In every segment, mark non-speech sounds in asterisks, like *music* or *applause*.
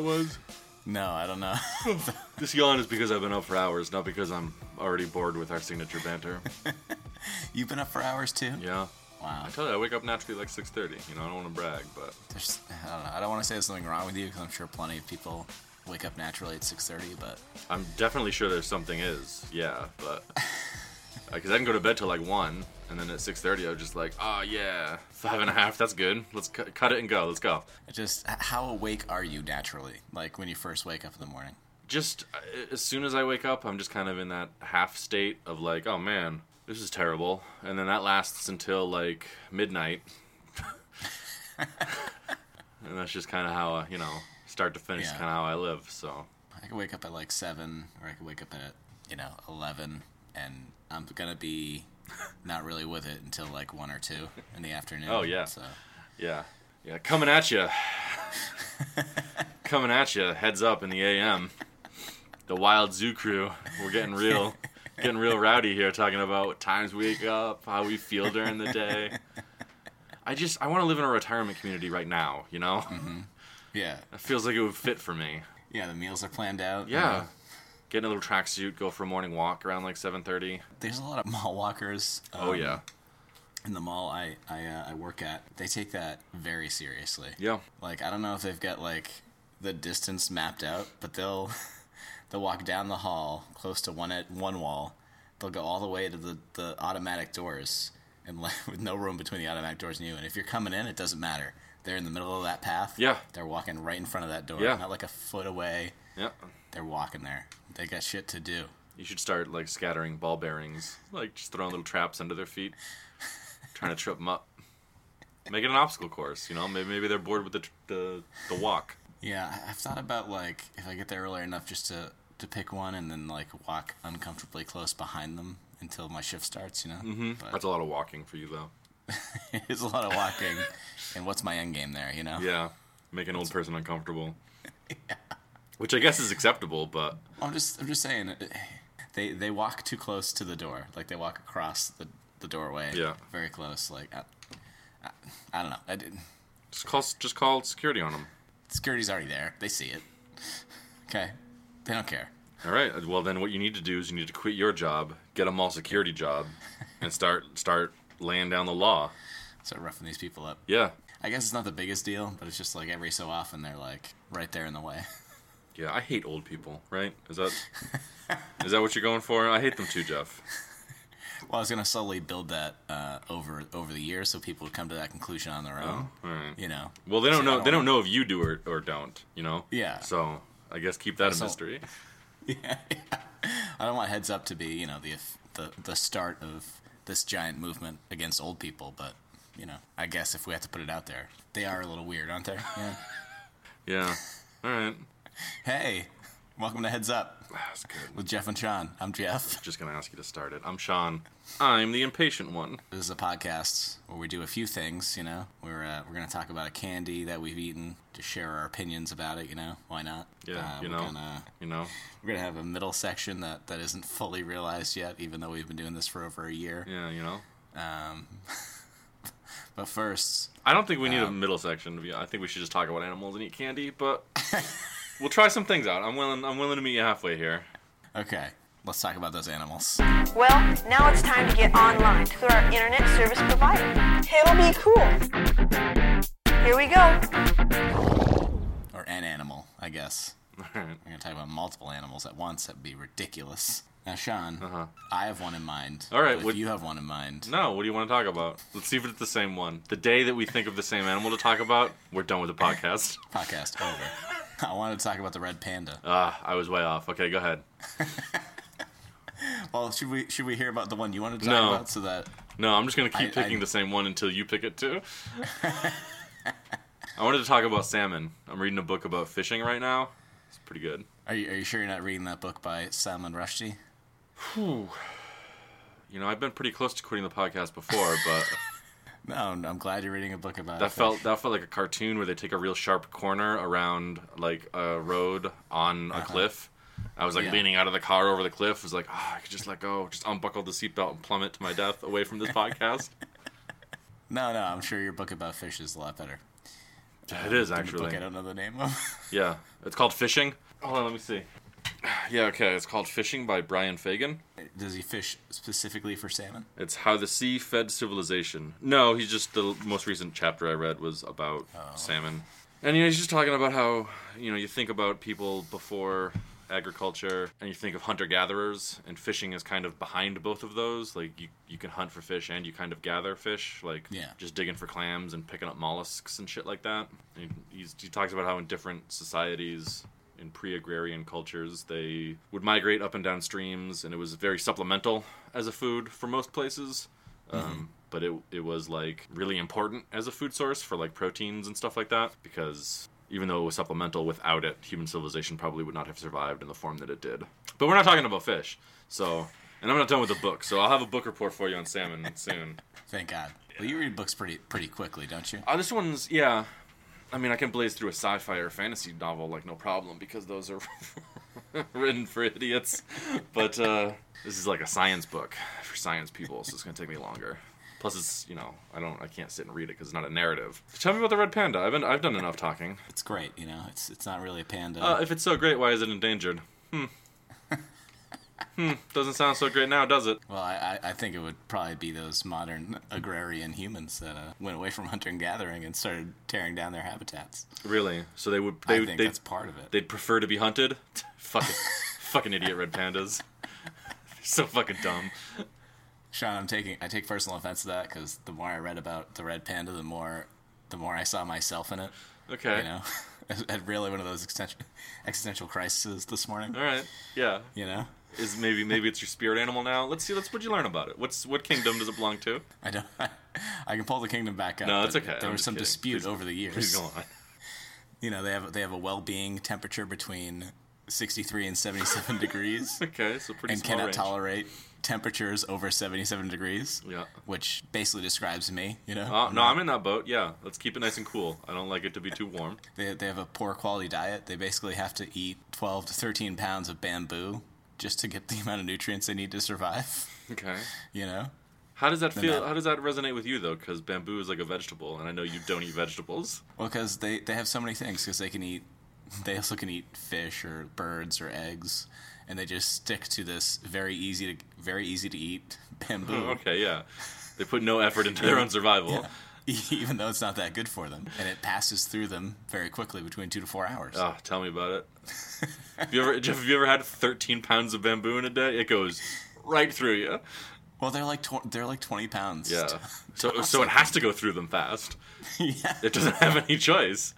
signature banter. Is that what that was? No, I don't know. *laughs* This yawn is because I've been up for hours, not because I'm already bored with our signature banter. *laughs* You've been up for hours too. Yeah. Wow. I tell you, I wake up naturally like 6:30. You know, I don't want to brag, but There's, I don't know. I don't want to say there's something wrong with you because I'm sure plenty of people wake up naturally at 6:30. But I'm definitely sure there's something is. Yeah, but *laughs* because I can go to bed till like one, and then at 6:30 I'm just like, oh yeah, five and a half. That's good. Let's cu- cut it and go. Let's go. just how awake are you naturally? Like when you first wake up in the morning. Just uh, as soon as I wake up, I'm just kind of in that half state of like, oh man, this is terrible, and then that lasts until like midnight. *laughs* and that's just kind of how uh, you know, start to finish, Yeah. kind of how I live. So I can wake up at like seven, or I can wake up at you know 11, and I'm gonna be not really with it until like one or two in the afternoon. Oh, yeah. So Yeah, yeah, coming at you, coming at you. Heads up in the AM. The Wild Zoo Crew. We're getting real, getting real rowdy here, talking about what times we wake up, how we feel during the day. I just, I want to live in a retirement community right now. You know, mm-hmm. yeah, it feels like it would fit for me. yeah. The meals are planned out. Yeah, know. Get in a little tracksuit, go for a morning walk around like 7:30. There's a lot of mall walkers. Oh um, yeah, In the mall I I, uh, I work at, they take that very seriously. yeah. Like I don't know if they've got like the distance mapped out, but they'll *laughs* they'll walk down the hall close to one at one wall. They'll go all the way to the, the automatic doors and like, *laughs* with no room between the automatic doors and you. And if you're coming in, it doesn't matter. They're in the middle of that path. Yeah. They're walking right in front of that door. Yeah. Not like a foot away. Yeah. They're walking there. They got shit to do. You should start like scattering ball bearings, like just throwing little traps under their feet, *laughs* trying to trip them up. Make it an obstacle course, you know. Maybe maybe they're bored with the the, the walk. Yeah, I've thought about like if I get there early enough just to to pick one and then like walk uncomfortably close behind them until my shift starts. You know. Mm-hmm. But That's a lot of walking for you, though. *laughs* it's a lot of walking. *laughs* and what's my end game there? You know. Yeah, make an old person uncomfortable. Which I guess is acceptable, but I'm just I'm just saying they they walk too close to the door. Like they walk across the the doorway. Yeah. Very close. Like I, I, I don't know. I did, just call just call security on them. security's already there. They see it. Okay. They don't care. All right. Well, then what you need to do is you need to quit your job, get a mall security job, and start start laying down the law. Start roughing these people up. Yeah. I guess it's not the biggest deal, but it's just like every so often they're like right there in the way. *laughs* Yeah, I hate old people. Right? Is that is that what you're going for? I hate them too, Jeff. *laughs* Well, I was gonna slowly build that uh, over over the years, so people would come to that conclusion on their own. All right. You know. Well, they don't know. don't They don't know if you do or, or don't. You know. Yeah. So I guess keep that a So- *laughs* yeah, I don't want heads up to be, you know, the the the start of this giant movement against old people, but you know, I guess if we have to put it out there, they are a little weird, aren't they? Yeah. *laughs* Yeah. All right. Hey, welcome to Heads Up That's good. with Jeff and Sean. I'm Jeff. Just gonna ask you to start it. I'm Sean. I'm the impatient one. This is a podcast where we do a few things. You know, we're uh, we're gonna talk about a candy that we've eaten, to share our opinions about it. You know, why not? Yeah. Uh, you we're know. Gonna, You know. we're gonna have a middle section that that isn't fully realized yet, even though we've been doing this for over a year. Yeah. You know. Um, *laughs* but first, I don't think we need a Um, middle section. I think we should just talk about animals and eat candy. But *laughs* we'll try some things out. I'm willing. I'm willing to meet you halfway here. okay, let's talk about those animals. Well, now it's time to get online through our internet service provider. It'll be cool. Here we go. Or an animal, I guess. All right. We're gonna talk about multiple animals at once. That'd be ridiculous. Now, Sean, Uh-huh. I have one in mind. All right, what- If you have one in mind, No. What do you want to talk about? Let's see if it's the same one. The day that we think of the same animal to talk about, we're done with the *laughs* podcast. podcast over. *laughs* I wanted to talk about the red panda. Ah, I was way off. Okay, go ahead. *laughs* Well, should we should we hear about the one you wanted to talk No. about so that No, I'm just gonna keep I- picking I- the same one until you pick it too. I wanted to talk about salmon. I'm reading a book about fishing right now. It's pretty good. are you are you sure you're not reading that book by Salman Rushdie? You know, I've been pretty close to quitting the podcast before, but *laughs* No, I'm glad you're reading a book about that it. felt that felt like a cartoon where they take a real sharp corner around like a road on a uh-huh. cliff. I was like Yeah. leaning out of the car over the cliff. Was like, oh, I could just let go, just unbuckle the seatbelt and plummet to my death away from this podcast. *laughs* *laughs* No, no, I'm sure your book about fish is a lot better. It is um, in the actually. book I don't know the name of. Yeah, it's called Fishing. Hold on, let me see. *sighs* Yeah, okay, it's called Fishing by Brian Fagan. Does he fish specifically for salmon? It's How the Sea Fed Civilization. No, he's just the most recent chapter I read was about oh. salmon. And you know, he's just talking about how, you know, you think about people before agriculture and you think of hunter gatherers and fishing is kind of behind both of those. Like you you can hunt for fish and you kind of gather fish, like Yeah. just digging for clams and picking up mollusks and shit like that. And he's, he talks about how in different societies in pre-agrarian cultures they would migrate up and down streams and it was very supplemental as a food for most places um, but it, it was like really important as a food source for like proteins and stuff like that because even though it was supplemental without it human civilization probably would not have survived in the form that it did but we're not talking about fish so and i'm not done with the book so i'll have a book report for you on salmon soon *laughs* Thank God. Well, you read books pretty pretty quickly, don't you? Uh, this one's yeah. I mean, I can blaze through a sci-fi or fantasy novel like no problem because those are *laughs* written for idiots. But uh, this is like a science book for science people, so it's gonna take me longer. Plus, it's you know I don't I can't sit and read it because it's not a narrative. Tell me about the red panda. I've been I've done enough talking. It's great. You know, it's it's not really a panda. Uh, if it's so great, why is it endangered? Hmm. Hmm. Doesn't sound so great now, does it? well, I, I think it would probably be those modern agrarian humans that uh, went away from hunter and gathering and started tearing down their habitats. Really? So they would they I think that's part of it. they'd prefer to be hunted? *laughs* fucking fucking idiot red pandas. *laughs* so fucking dumb. Sean, I'm taking I take personal offense to that because the more I read about the red panda, the more the more I saw myself in it. Okay. You know, *laughs* had really one of those existential existential crises this morning. All right. Yeah. You know, Is maybe maybe it's your spirit animal now. Let's see. Let's what'd you learn about it? What's what kingdom does it belong to? I don't. *laughs* I can pull the kingdom back up. No, it's okay. There I'm was some kidding. dispute Please- over the years. Please go on. *laughs* You know, they have they have a well-being temperature between 63 and 77 *laughs* degrees, Okay, so pretty and cannot range. tolerate temperatures over 77 degrees. Yeah. Which basically describes me. You know. Uh, no, I'm in that boat. Yeah, let's keep it nice and cool. I don't like it to be too warm. They, they have a poor quality diet. They basically have to eat 12 to 13 pounds of bamboo just to get the *laughs* amount of nutrients they need to survive. Okay. You know? How does that feel? that- How does that resonate with you though? Because bamboo is like a vegetable, and I know you don't eat vegetables. Well, because they, they have so many things. Because they can eat, *laughs* they also can eat fish or birds or eggs, and they just stick to this very easy to very easy to eat oh, bamboo. Okay, yeah. They put no effort into their *laughs* own survival. *laughs* Even though it's not that good for them, and it passes through them very quickly between two to four hours. Oh, tell me about it. have you ever Jeff, *laughs* have you ever had 13 pounds of bamboo in a day? It goes right through you. Well, they're like tw- they're like twenty pounds. Yeah. *laughs* So so it has to go through them fast. yeah, It doesn't have any choice.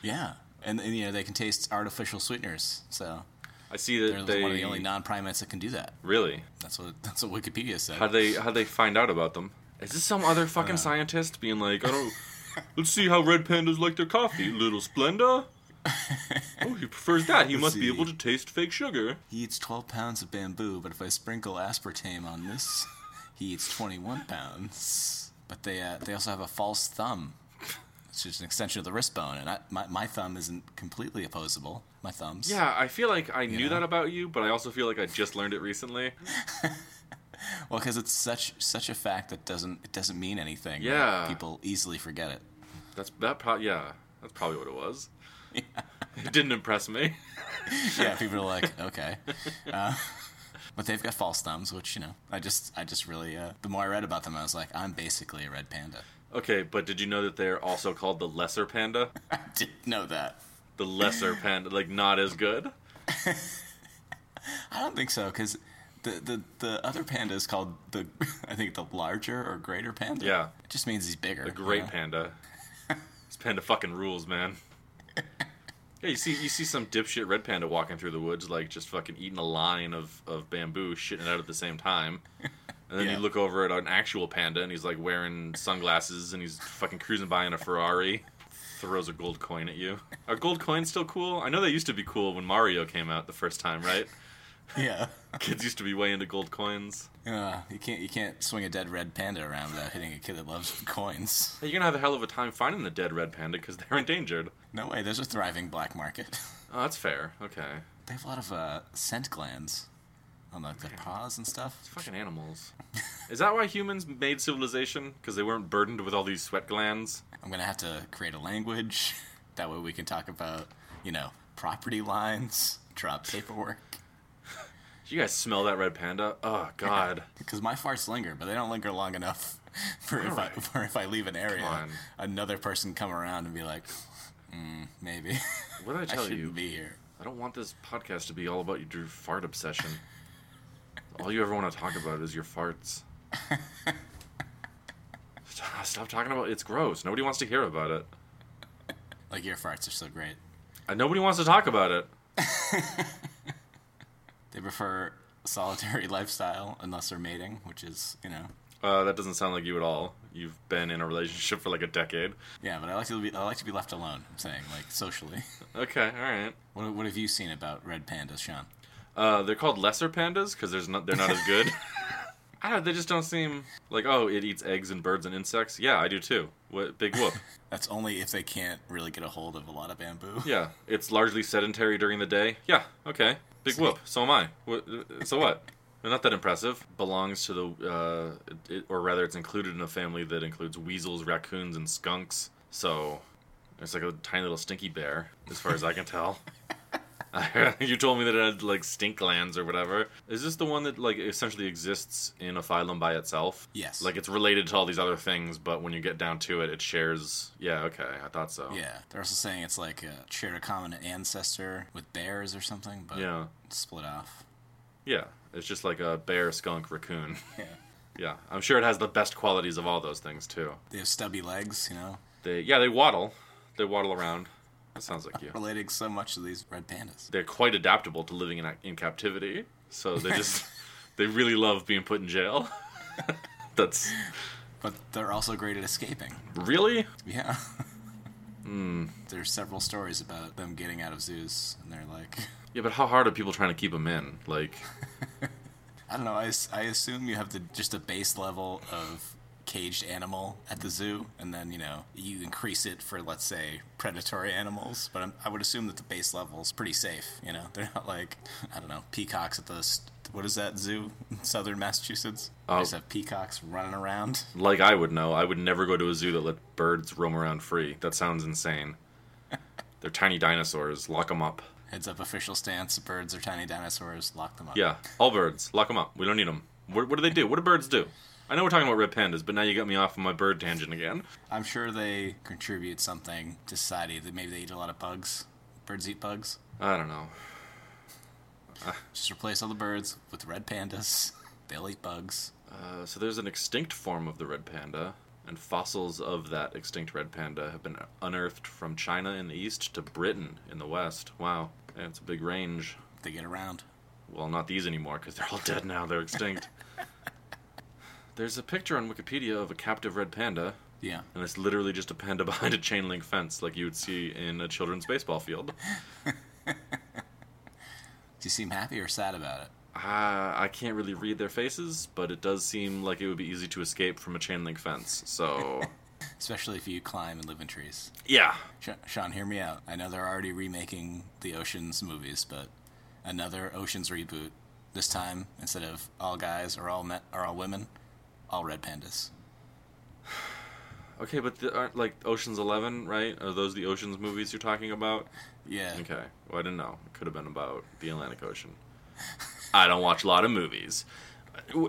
yeah, and, and you know they can taste artificial sweeteners. So I see that they're they one of the only non-primates that can do that. really. That's what that's what Wikipedia said. How they how they find out about them? Is this some other fucking scientist being like, I don't. *laughs* Let's see how red pandas like their coffee. Little Splenda. *laughs* Oh, he prefers that. He must be able to taste fake sugar. He eats 12 pounds of bamboo, but if I sprinkle aspartame on this, he eats 21 pounds. But they uh, they also have a false thumb. It's just an extension of the wrist bone, and I, my, my thumb isn't completely opposable. My thumbs. Yeah, I feel like I knew know? that about you, but I also feel like I just learned it recently. *laughs* Well, because it's such such a fact that doesn't it doesn't mean anything. Yeah. People easily forget it. That's that. Pro- yeah, that's probably what it was. *laughs* It didn't impress me. *laughs* Yeah. People are like, *laughs* okay. Uh, but they've got false thumbs, which you know, I just I just really uh, the more I read about them, I was like, I'm basically a red panda. Okay, but did you know that they're also called the lesser panda? I didn't know that. The lesser panda, like not as good. I don't think so, because the, the the other panda is called the *laughs* I think the larger or greater panda. Yeah. it just means he's bigger. The great you know? panda. this panda fucking rules, man. *laughs* Yeah, you see, you see some dipshit red panda walking through the woods, like just fucking eating a line of, of bamboo, shitting it out at the same time. And then Yeah. you look over at an actual panda, and he's like wearing sunglasses, and he's fucking cruising by in a Ferrari. Throws a gold coin at you. Are gold coins still cool? I know they used to be cool when Mario came out the first time, right? Yeah. *laughs* Kids used to be way into gold coins. Uh, you can't you can't swing a dead red panda around without hitting a kid that loves *laughs* coins. You're gonna have a hell of a time finding the dead red panda because they're *laughs* endangered. No way. There's a thriving black market. Oh, that's fair. Okay. They have a lot of uh, scent glands. on like their paws and stuff. Fucking animals. Is that why humans made civilization? Because they weren't burdened with all these sweat glands? I'm gonna have to create a language. That way we can talk about, you know, property lines, drop paperwork. You guys smell that red panda? Oh, God. Because my farts linger, but they don't linger long enough *laughs* for if I for if I leave an area, another person come around and be like, mm, maybe What did I *laughs* I tell shouldn't you? be here. I don't want this podcast to be all about your fart obsession. all you ever want to talk about is your farts. *laughs* Stop, talking about it. it's gross. Nobody wants to hear about it. Like your farts are so great. And nobody wants to talk about it. They prefer solitary *laughs* lifestyle unless they're mating, which is you know. Uh, that doesn't sound like you at all. You've been in a relationship for like a decade. Yeah, but I like to be I like to be left alone. I'm saying like socially. *laughs* Okay, all right. What what have you seen about red pandas, Sean? Uh, they're called lesser pandas because there's not they're not as good. *laughs* I don't. They just don't seem like oh, it eats eggs and birds and insects. Yeah, I do too. What big whoop. *laughs* That's only if they can't really get a hold of a lot of bamboo. *laughs* Yeah, it's largely sedentary during the day. Yeah, okay. Big See? whoop. So am I. What, so what? *laughs* Not that impressive. Belongs to the, uh, it, or rather, it's included in a family that includes weasels, raccoons, and skunks. So it's like a tiny little stinky bear, as far as I can tell. *laughs* you told me that it had like stink glands or whatever. Is this the one that like essentially exists in a phylum by itself? Yes. Like it's related to all these other things, but when you get down to it, it shares. Yeah, okay, I thought so. Yeah, they're also saying it's like a, shared a common ancestor with bears or something, but Yeah. split off. Yeah, it's just like a bear, skunk, raccoon. *laughs* Yeah. Yeah, I'm sure it has the best qualities of all those things too. They have stubby legs, you know, They yeah, they waddle. They waddle around. That sounds like you. relating so much to these red pandas. They're quite adaptable to living in in captivity. So they just *laughs* they really love being put in jail. *laughs* That's But they're also great at escaping. really Yeah. *laughs* Hmm. There's several stories about them getting out of zoos, and they're like, yeah. But how hard are people trying to keep them in? Like I don't know. I, I assume you have to just a base level of caged animal at the zoo, and then you know you increase it for let's say predatory animals. But I'm, I would assume that the base level is pretty safe. You know, *laughs* they're not like I don't know peacocks at the st- what is that zoo in southern Massachusetts? They Oh. just have peacocks running around. like I would know. I would never go to a zoo that let birds roam around free. That sounds insane. *laughs* They're tiny dinosaurs. Lock them up. Heads up official stance. Birds are tiny dinosaurs. Lock them up. Yeah, all birds. Lock them up. We don't need them. What, what do they do? What do birds do? I know we're talking about red pandas, but now you got me off on my bird tangent again. I'm sure they contribute something to society. That maybe they eat a lot of bugs. Birds eat bugs. I don't know. Just replace all the birds with red pandas. *laughs* They'll eat bugs. Uh, so there's an extinct form of the red panda, and fossils of that extinct red panda have been unearthed from China in the east to Britain in the west. Wow, yeah, it's a big range. They get around. Well, not these anymore because they're all dead now. They're extinct. *laughs* There's a picture on Wikipedia of a captive red panda, Yeah. and it's literally just a panda *laughs* behind a chain link fence, like you would see in a children's baseball field. *laughs* Do you seem happy or sad about it? Uh, I can't really read their faces, but it does seem like it would be easy to escape from a chain link fence. So, *laughs* Especially if you climb and live in trees. yeah. Sh- Sean, hear me out. I know they're already remaking the Oceans movies, but another Oceans reboot. This time, instead of all guys or all men or all women, all red pandas. *sighs* Okay, but the, aren't like Ocean's Eleven, right? Are those the Ocean's movies you're talking about? Yeah. Okay, well I didn't know. It could have been about the Atlantic Ocean. *laughs* I don't watch a lot of movies. *sighs*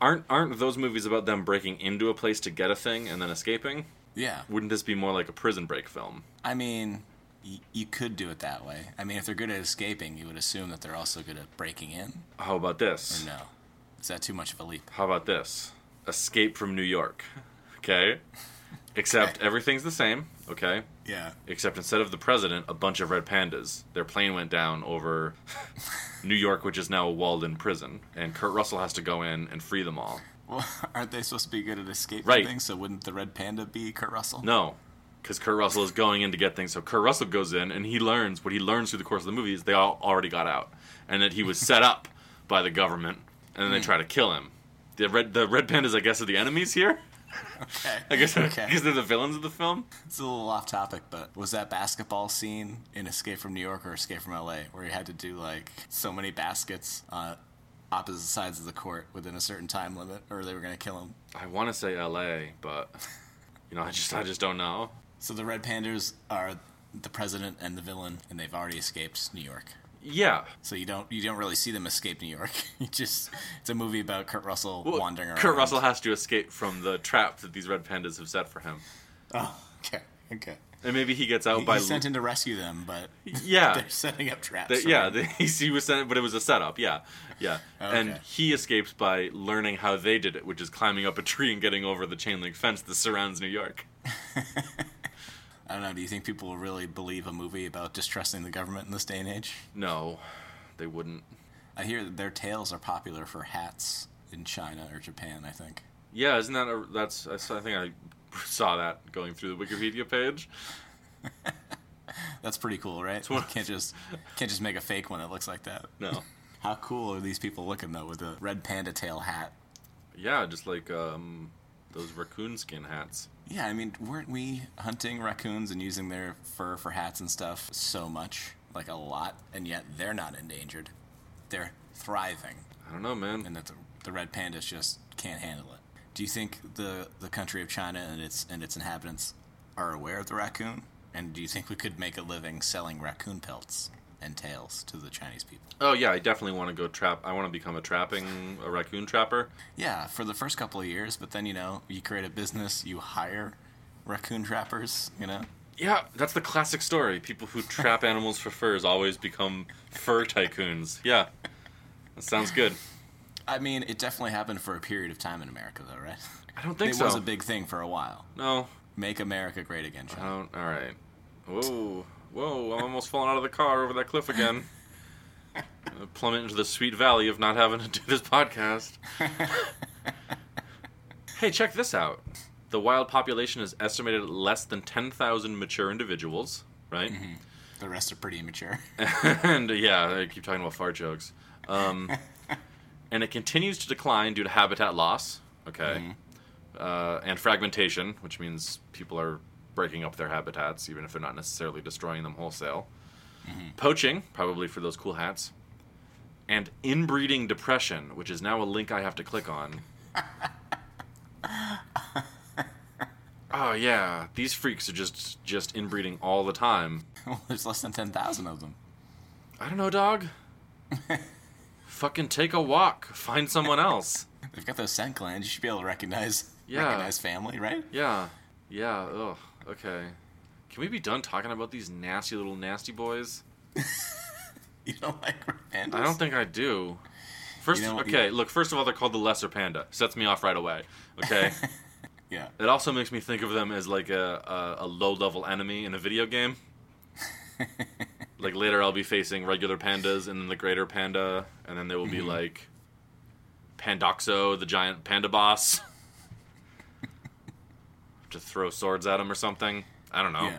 Aren't aren't those movies about them breaking into a place to get a thing and then escaping? Yeah. Wouldn't this be more like a prison break film? I mean, y- you could do it that way. I mean, if they're good at escaping, you would assume that they're also good at breaking in. How about this? Or no? Is that too much of a leap? How about this? Escape from New York. Okay? Except Okay. everything's the same, okay? Yeah. Except instead of the president, a bunch of red pandas. Their plane went down over *laughs* New York, which is now a walled in prison. And Kurt Russell has to go in and free them all. Well, *laughs* aren't they supposed to be good at escaping Right. things? So wouldn't the red panda be Kurt Russell? No, because Kurt Russell is going in to get things. So Kurt Russell goes in and he learns what he learns through the course of the movie is they all already got out. And that he was set *laughs* up by the government and then they hmm. try to kill him. The red the red pandas, I guess, are the enemies here. Okay. *laughs* I guess Okay. Guess they're the villains of the film. It's a little off topic, but was that basketball scene in Escape from New York or Escape from LA where you had to do like so many baskets on opposite sides of the court within a certain time limit, or they were gonna kill him? I want to say L.A., but you know, I just I just don't know. So the Red Pandas are the president and the villain, and they've already escaped New York. Yeah. So you don't you don't really see them escape New York. *laughs* You just it's a movie about Kurt Russell Well, wandering around. Kurt Russell has to escape from the trap that these red pandas have set for him, Oh, okay, okay. and maybe he gets out He, by he's sent in to rescue them, but *laughs* yeah. *laughs* they're setting up traps. That- for yeah, him. the, he was sent, but it was a setup. Yeah, yeah, and he escapes by learning how they did it, which is climbing up a tree and getting over the chain link fence that surrounds New York. I don't know. Do you think people will really believe a movie about distrusting the government in this day and age? No, they wouldn't. I hear that their tails are popular for hats in China or Japan. I think. Yeah, isn't that a, that's? I think I saw that going through the Wikipedia page. *laughs* That's pretty cool, right? You can't just can't just make a fake one that looks like that. No, How cool are these people looking though with a red panda tail hat? yeah, just like um, those raccoon skin hats. Yeah, I mean, weren't we hunting raccoons and using their fur for hats and stuff so much, like a lot, and yet they're not endangered. They're thriving, I don't know, man. and that the, the red pandas just can't handle it. Do you think the the country of China and its and its inhabitants are aware of the raccoon? And do you think we could make a living selling raccoon pelts and tails to the Chinese people? Oh yeah, I definitely want to go trap. I want to become a trapping a raccoon trapper. Yeah, for the first couple of years, but then you know, you create a business, you hire raccoon trappers, you know. Yeah, that's the classic story. People who trap *laughs* animals for furs always become fur tycoons. Yeah, that sounds good. I mean, it definitely happened for a period of time in America, though, right? I don't think it so. was a big thing for a while. no, Make America great again, Sean. All right. Whoa, whoa! I'm almost falling out of the car over that cliff again. *laughs* Plummet into the sweet valley of not having to do this podcast. *laughs* hey, check this out. The wild population is estimated at less than 10,000 mature individuals, right? The rest are pretty immature. *laughs* and uh, yeah, I keep talking about fart jokes. Um, and it continues to decline due to habitat loss, okay, uh, and fragmentation, which means people are breaking up their habitats, even if they're not necessarily destroying them wholesale. Mm-hmm. Poaching, probably for those cool hats, and inbreeding depression, which is now a link I have to click on. oh *laughs* yeah, these freaks are just just inbreeding all the time. well, *laughs* there's less than 10,000 of them. I don't know, dog. *laughs* Fucking take a walk. Find someone else. They've got those scent glands. You should be able to recognize Yeah. recognize family, right? Yeah. Yeah. Ugh. Okay. Can we be done talking about these nasty little nasty boys? *laughs* You don't like pandas? I don't think I do. First, You know okay. you- Look. First of all, they're called the lesser panda. Sets me off right away. Okay. *laughs* Yeah. it also makes me think of them as like a, a, a low level enemy in a video game. *laughs* like later, I'll be facing regular pandas and then the greater panda, and then there will be Mm-hmm. like Pandoxo, the giant panda boss. To throw swords at him or something. I don't know. Yeah.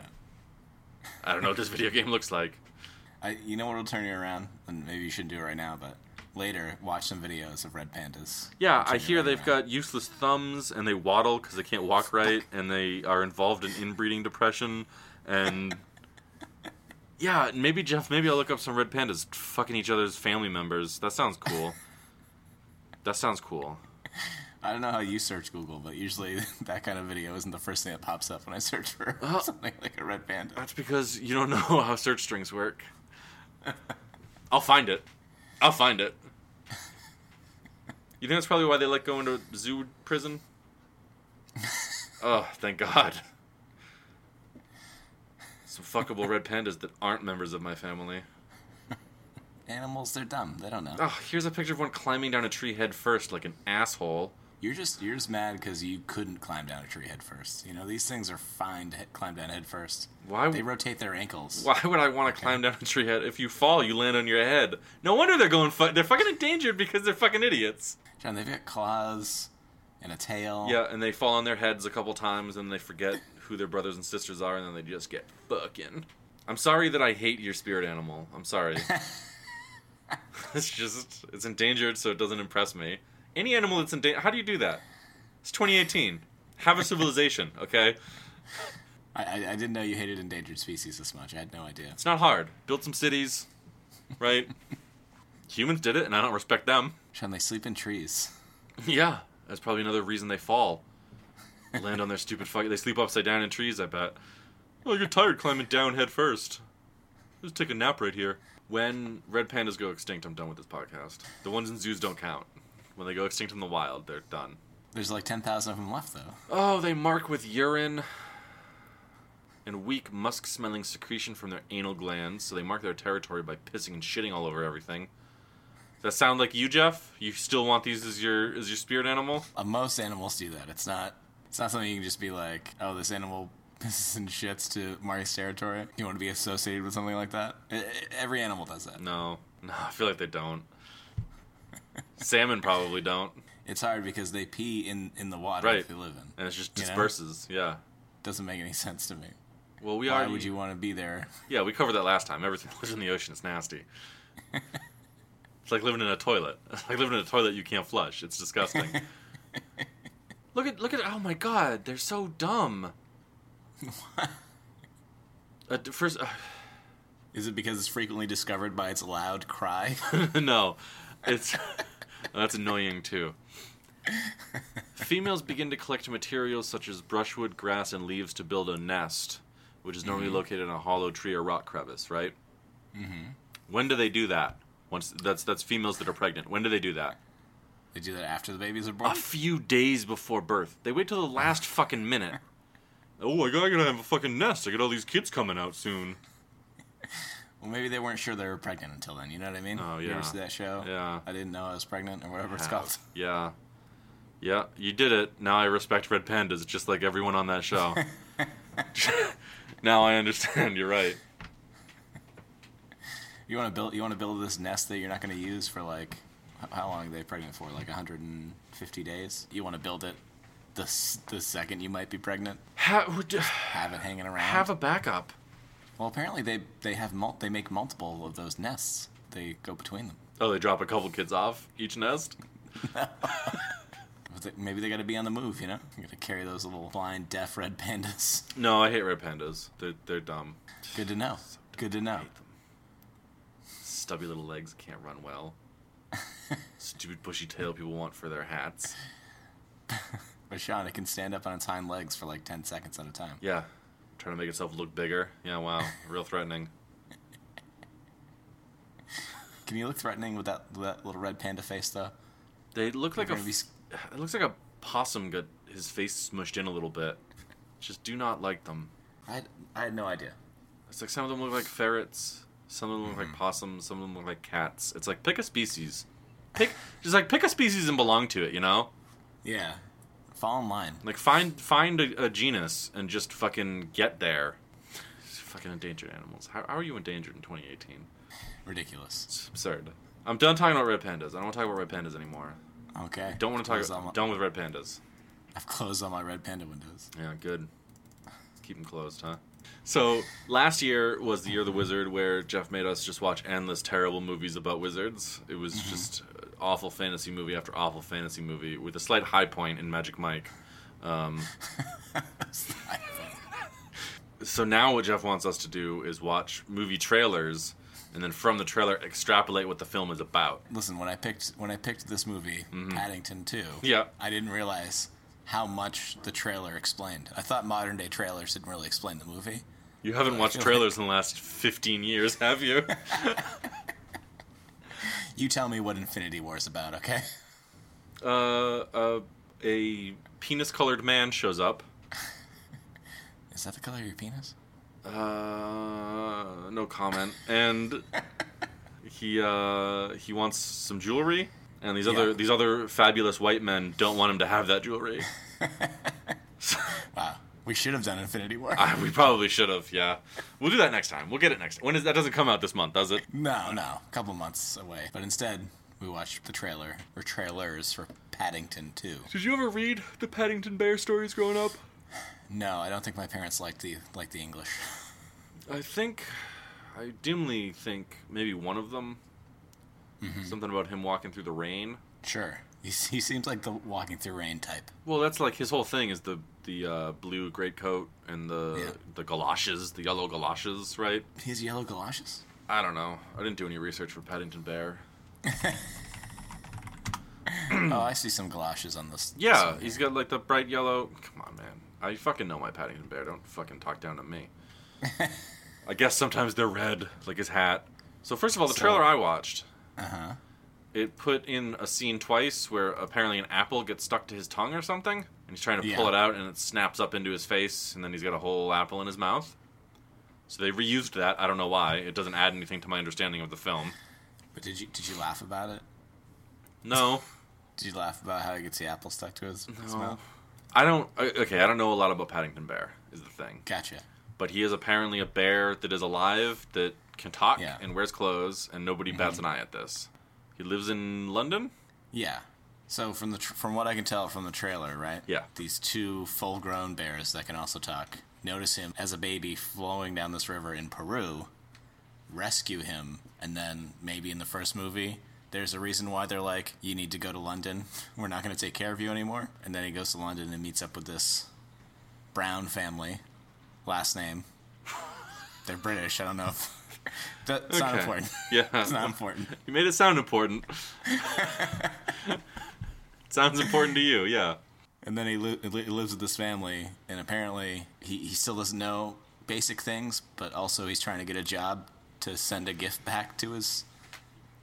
I don't know what this *laughs* video game looks like. I, you know what will turn you around? And maybe you shouldn't do it right now, but later, watch some videos of red pandas. Yeah, I hear they've around. got useless thumbs and they waddle because they can't walk right, and they are involved in inbreeding depression. And *laughs* yeah, maybe Jeff, maybe I'll look up some red pandas fucking each other's family members. That sounds cool. that sounds cool. *laughs* I don't know how you search Google, but usually *laughs* that kind of video isn't the first thing that pops up when I search for *laughs* Uh, something like a red panda. That's because you don't *laughs* know how search strings work. I'll find it. I'll find it. You think that's probably why they let go into zoo prison? oh, thank God. Some fuckable red pandas that aren't members of my family. Animals, they're dumb. They don't know. Oh, here's a picture of one climbing down a tree head first, like an asshole. You're just you're just mad because you couldn't climb down a tree head first. You know these things are fine to climb down head first. Why? They rotate their ankles. Why would I want to climb down a tree head? If you fall, you land on your head. No wonder they're going. Fu- they're fucking endangered because they're fucking idiots. John, they've got claws and a tail. Yeah, and they fall on their heads a couple times, and they forget who their brothers and sisters are, and then they just get fucking. I'm sorry that I hate your spirit animal. I'm sorry. *laughs* *laughs* it's just it's endangered, so it doesn't impress me. Any animal that's in danger. How do you do that? It's 2018. Have a civilization, *laughs* okay? I, I, I didn't know you hated endangered species this much. I had no idea. It's not hard. Build some cities, right? *laughs* Humans did it, and I don't respect them. Sean, they sleep in trees. Yeah, that's probably another reason they fall. Land on their stupid fuck. They sleep upside down in trees. I bet. Oh, you're tired climbing down head first. Just take a nap right here. When red pandas go extinct, I'm done with this podcast. The ones in zoos don't count. When they go extinct in the wild, they're done. There's like 10,000 of them left, though. Oh, they mark with urine and weak musk-smelling secretion from their anal glands. So they mark their territory by pissing and shitting all over everything. Does that sound like you, Jeff? You still want these as your as your spirit animal? Uh, most animals do that. It's not. It's not something you can just be like, oh, this animal *laughs* pisses and shits to Marty's territory. You want to be associated with something like that? Every animal does that. No, *laughs* no, I feel like they don't. Salmon probably don't, It's hard because they pee in in the water Right. that they live in. and it just You know? disperses. Yeah. Doesn't make any sense to me. Well, we Why already. would you want to be there? Yeah, we covered that last time. Everything *laughs* lives in the ocean. It's nasty. *laughs* it's like living in a toilet. *laughs* It's like living in a toilet you can't flush. It's disgusting. look at look at oh my god, they're so dumb. Uh, first, Is it because it's frequently discovered by its loud cry? no, it's *laughs* that's annoying too. Females begin to collect materials such as brushwood, grass, and leaves to build a nest, which is normally located in a hollow tree or rock crevice. Right. Mm-hmm. When do they do that? Once that's that's females that are pregnant. When do they do that? they do that after the babies are born. A few days before birth. They wait till the last fucking minute. *laughs* Oh, my god, I gotta have a fucking nest. I got all these kids coming out soon. Well, maybe they weren't sure they were pregnant until then. You know what I mean? Oh, yeah. You ever see that show? Yeah. I didn't know I was pregnant or whatever it's called. *laughs* Yeah. Yeah, you did it. Now I respect red pandas just like everyone on that show. *laughs* now I understand. You're right. You want to build? You want to build this nest that you're not going to use for like how long are they pregnant for? Like 150 days. You want to build it the the second you might be pregnant. Ha- Have it hanging around. have a backup. Well, apparently they they have mul- they make multiple of those nests. They go between them. Oh, they drop a couple kids off each nest. *laughs* Maybe they got to be on the move. You know, you got to carry those little blind, deaf red pandas. No, I hate red pandas. They're they're dumb. Good to know. Good to know. Stubby little legs can't run well. *laughs* Stupid bushy tail people want for their hats. *laughs* But Sean, it can stand up on its hind legs for like 10 seconds at a time. Yeah, trying to make itself look bigger. Yeah, wow, *laughs* real threatening. Can you look threatening with that, with that little red panda face though? They look like a. be It looks like a possum got his face smushed in a little bit. Just do not like them. I had, I had no idea. It's like some of them look like ferrets, some of them look like mm-hmm. possums, some of them look like cats. It's like pick a species. Pick just like pick a species and belong to it. You know, Yeah. Fall in line. like find find a, a genus and just fucking get there. Fucking endangered animals. How, how are you endangered in 2018? Ridiculous. It's absurd. I'm done talking about red pandas. I don't want to talk about red pandas anymore. Okay. Don't want to Close talk. all my- Done with red pandas. I've closed all my red panda windows. Yeah, good. Keep them closed, huh? So last year was the year of the wizard, where Jeff made us just watch endless terrible movies about wizards. It was just uh, awful fantasy movie after awful fantasy movie, with a slight high point in Magic Mike. Um, *laughs* so now what Jeff wants us to do is watch movie trailers, and then from the trailer extrapolate what the film is about. Listen, when I picked when I picked this movie, Paddington 2, Mm-hmm. Yeah. I didn't realize how much the trailer explained. I thought modern day trailers didn't really explain the movie. You haven't watched trailers in the last 15 years, have you? *laughs* You tell me what Infinity War is about, okay? uh, uh, a penis-colored man shows up. *laughs* Is that the color of your penis? Uh, no comment. And *laughs* he uh, he wants some jewelry, and these other Yeah. these other fabulous white men don't want him to have that jewelry. *laughs* Wow. We should have done Infinity War. Uh, we probably should have. Yeah, we'll do that next time. We'll get it next. When is that? Doesn't come out this month, does it? No, no, a couple months away. But instead, we watched the trailer or trailers for Paddington 2. Did you ever read the Paddington Bear stories growing up? No, I don't think my parents liked the like the English. I think, I dimly think maybe one of them. Something about him walking through the rain. Sure. He's, he seems like the walking through rain type. Well, that's like his whole thing is the the uh, blue greatcoat and the Yeah. the galoshes, the yellow galoshes, right? His yellow galoshes. I don't know. I didn't do any research for Paddington Bear. *laughs* *clears throat* oh, I see some galoshes on this. Yeah, this he's got like the bright yellow. Come on, man. I fucking know my Paddington Bear. Don't fucking talk down to me. *laughs* I guess sometimes they're red, like his hat. So first of all, the So- trailer I watched, Uh-huh. It put in a scene twice where apparently an apple gets stuck to his tongue or something, and he's trying to pull it out, and it snaps up into his face, and then he's got a whole apple in his mouth. So they reused that. I don't know why. It doesn't add anything to my understanding of the film. But did you did you laugh about it? No, *laughs* Did you laugh about how he gets the apple stuck to his, his mouth? I don't. Okay, I don't know a lot about Paddington Bear. Is the thing. Gotcha. but he is apparently a bear that is alive that can talk Yeah. and wears clothes and nobody bats mm-hmm. an eye at this he lives in london Yeah. So from the tr- from what I can tell from the trailer, right? Yeah. These two full-grown bears that can also talk notice him as a baby flowing down this river in Peru, rescue him, and then maybe in the first movie. There's a reason why they're like, you need to go to London. *laughs* We're not going to take care of you anymore. And then he goes to London and meets up with this Brown family, last name. *laughs* They're British. I don't know if that's not Okay. important. *laughs* yeah It's not important. you made it sound important *laughs* sounds important to you yeah And then he, li- he lives with this family, and apparently he, he still doesn't know basic things, but also he's trying to get a job to send a gift back to his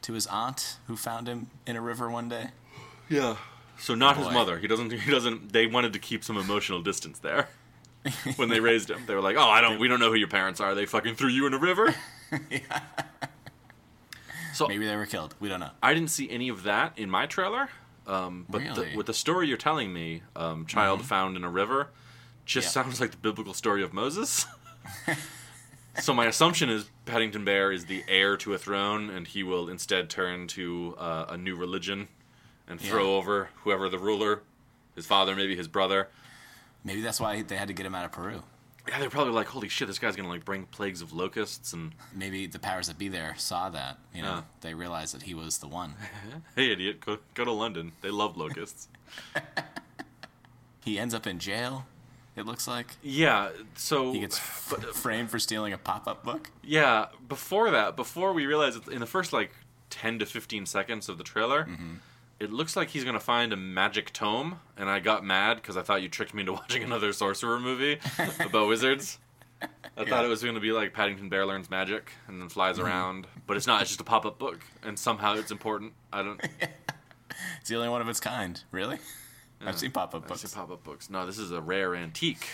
to his aunt who found him in a river one day. yeah so not his mother he doesn't he doesn't they wanted to keep some emotional distance there *laughs* when they raised him they were like oh i don't we don't know who your parents are they fucking threw you in a river *laughs* so Maybe they were killed. We don't know. I didn't see any of that in my trailer. Um, but Really? Mm-hmm. with the story you're telling me, um, child found in a river, just Yeah. sounds like the biblical story of Moses. *laughs* so my assumption is Paddington Bear is the heir to a throne, and he will instead turn to uh, a new religion and throw Yeah. over whoever the ruler, his father, maybe his brother. Maybe that's why they had to get him out of Peru. Yeah, they're probably like, "Holy shit, this guy's gonna like bring plagues of locusts." And Maybe the powers that be there saw that. You know, Yeah. they realized that he was the one. *laughs* hey, idiot, go go to London. They love locusts. *laughs* *laughs* He ends up in jail. It looks like yeah, so he gets f- framed for stealing a pop-up book. Yeah, before that, before we realize it, in the first like 10 to 15 seconds of the trailer, mm-hmm. It looks like he's going to find a magic tome, and I got mad because I thought you tricked me into *laughs* watching another sorcerer movie *laughs* about wizards. I Yeah. thought it was going to be like Paddington Bear learns magic and then flies mm-hmm. around, but it's not. It's just a pop-up book, and somehow it's important. I don't. *laughs* It's the only one of its kind. Really? I've seen pop-up I books. see pop-up books. No, this is a rare antique,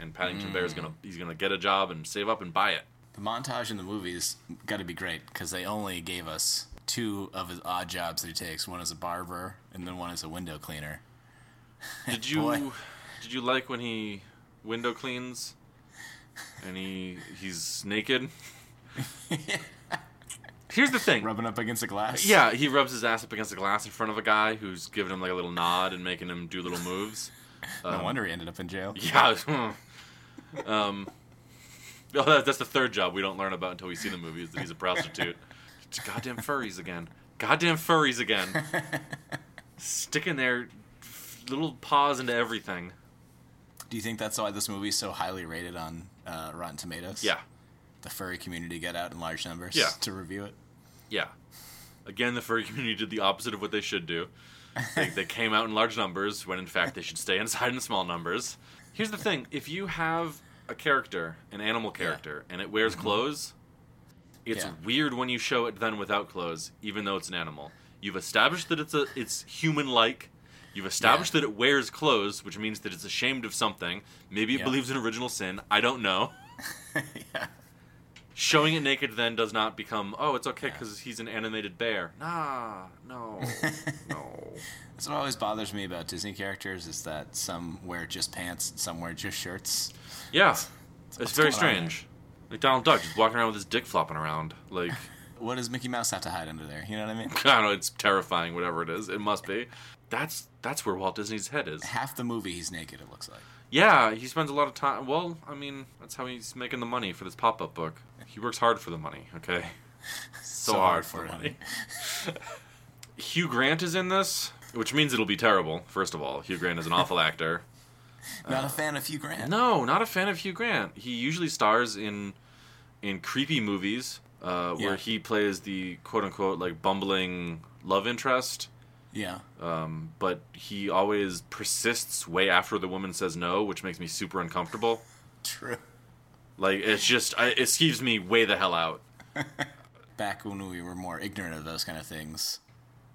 and Paddington Bear's gonna mm. he's gonna get a job and save up and buy it. The montage in the movies got to be great because they only gave us two of his odd jobs that he takes. One as a barber, and then one as a window cleaner. *laughs* Did you did you like when he window cleans and he he's naked? *laughs* Here's the thing. Rubbing up against a glass. Yeah, he rubs his ass up against the glass in front of a guy who's giving him like a little nod and making him do little moves. No wonder he ended up in jail. *laughs* Yeah. um. Oh, that's the third job we don't learn about until we see the movie is that he's a prostitute. It's goddamn furries again. Goddamn furries again. *laughs* Sticking their little paws into everything. Do you think that's why this movie is so highly rated on uh, Rotten Tomatoes? Yeah. The furry community get out in large numbers Yeah. to review it. Yeah. Again, the furry community did the opposite of what they should do. *laughs* They, they came out in large numbers when, in fact, they should stay inside in small numbers. Here's the thing if you have a character, an animal character, and it wears clothes, it's. Yeah. weird when you show it then without clothes, even though it's an animal. You've established that it's a it's human like. You've established that it wears clothes, which means that it's ashamed of something. Maybe it Yeah. believes in original sin. I don't know. *laughs* yeah. Showing it naked then does not become, oh, it's okay because he's an animated bear. Nah, no, *laughs* no. That's what always bothers me about Disney characters is that some wear just pants, some wear just shirts. Yeah, it's what's very strange. Like Donald Duck just walking around with his dick flopping around. Like, *laughs* What does Mickey Mouse have to hide under there? You know what I mean? *laughs* I don't know, it's terrifying, whatever it is. It must be. That's that's where Walt Disney's head is. Half the movie he's naked. It looks like. Yeah, he spends a lot of time. Well, I mean, that's how he's making the money for this pop up book. He works hard for the money, okay? *laughs* So, hard, for, money. Hugh Grant is in this. which means it'll be terrible. First of all, Hugh Grant is an awful actor. Not a uh, fan of Hugh Grant. No, not a fan of Hugh Grant. He usually stars in in creepy movies uh, where Yeah. he plays the quote unquote like bumbling love interest. Yeah. Um, but he always persists way after the woman says no, which makes me super uncomfortable. True. Like it's just I, it skeeves me way the hell out. *laughs* Back when we were more ignorant of those kind of things,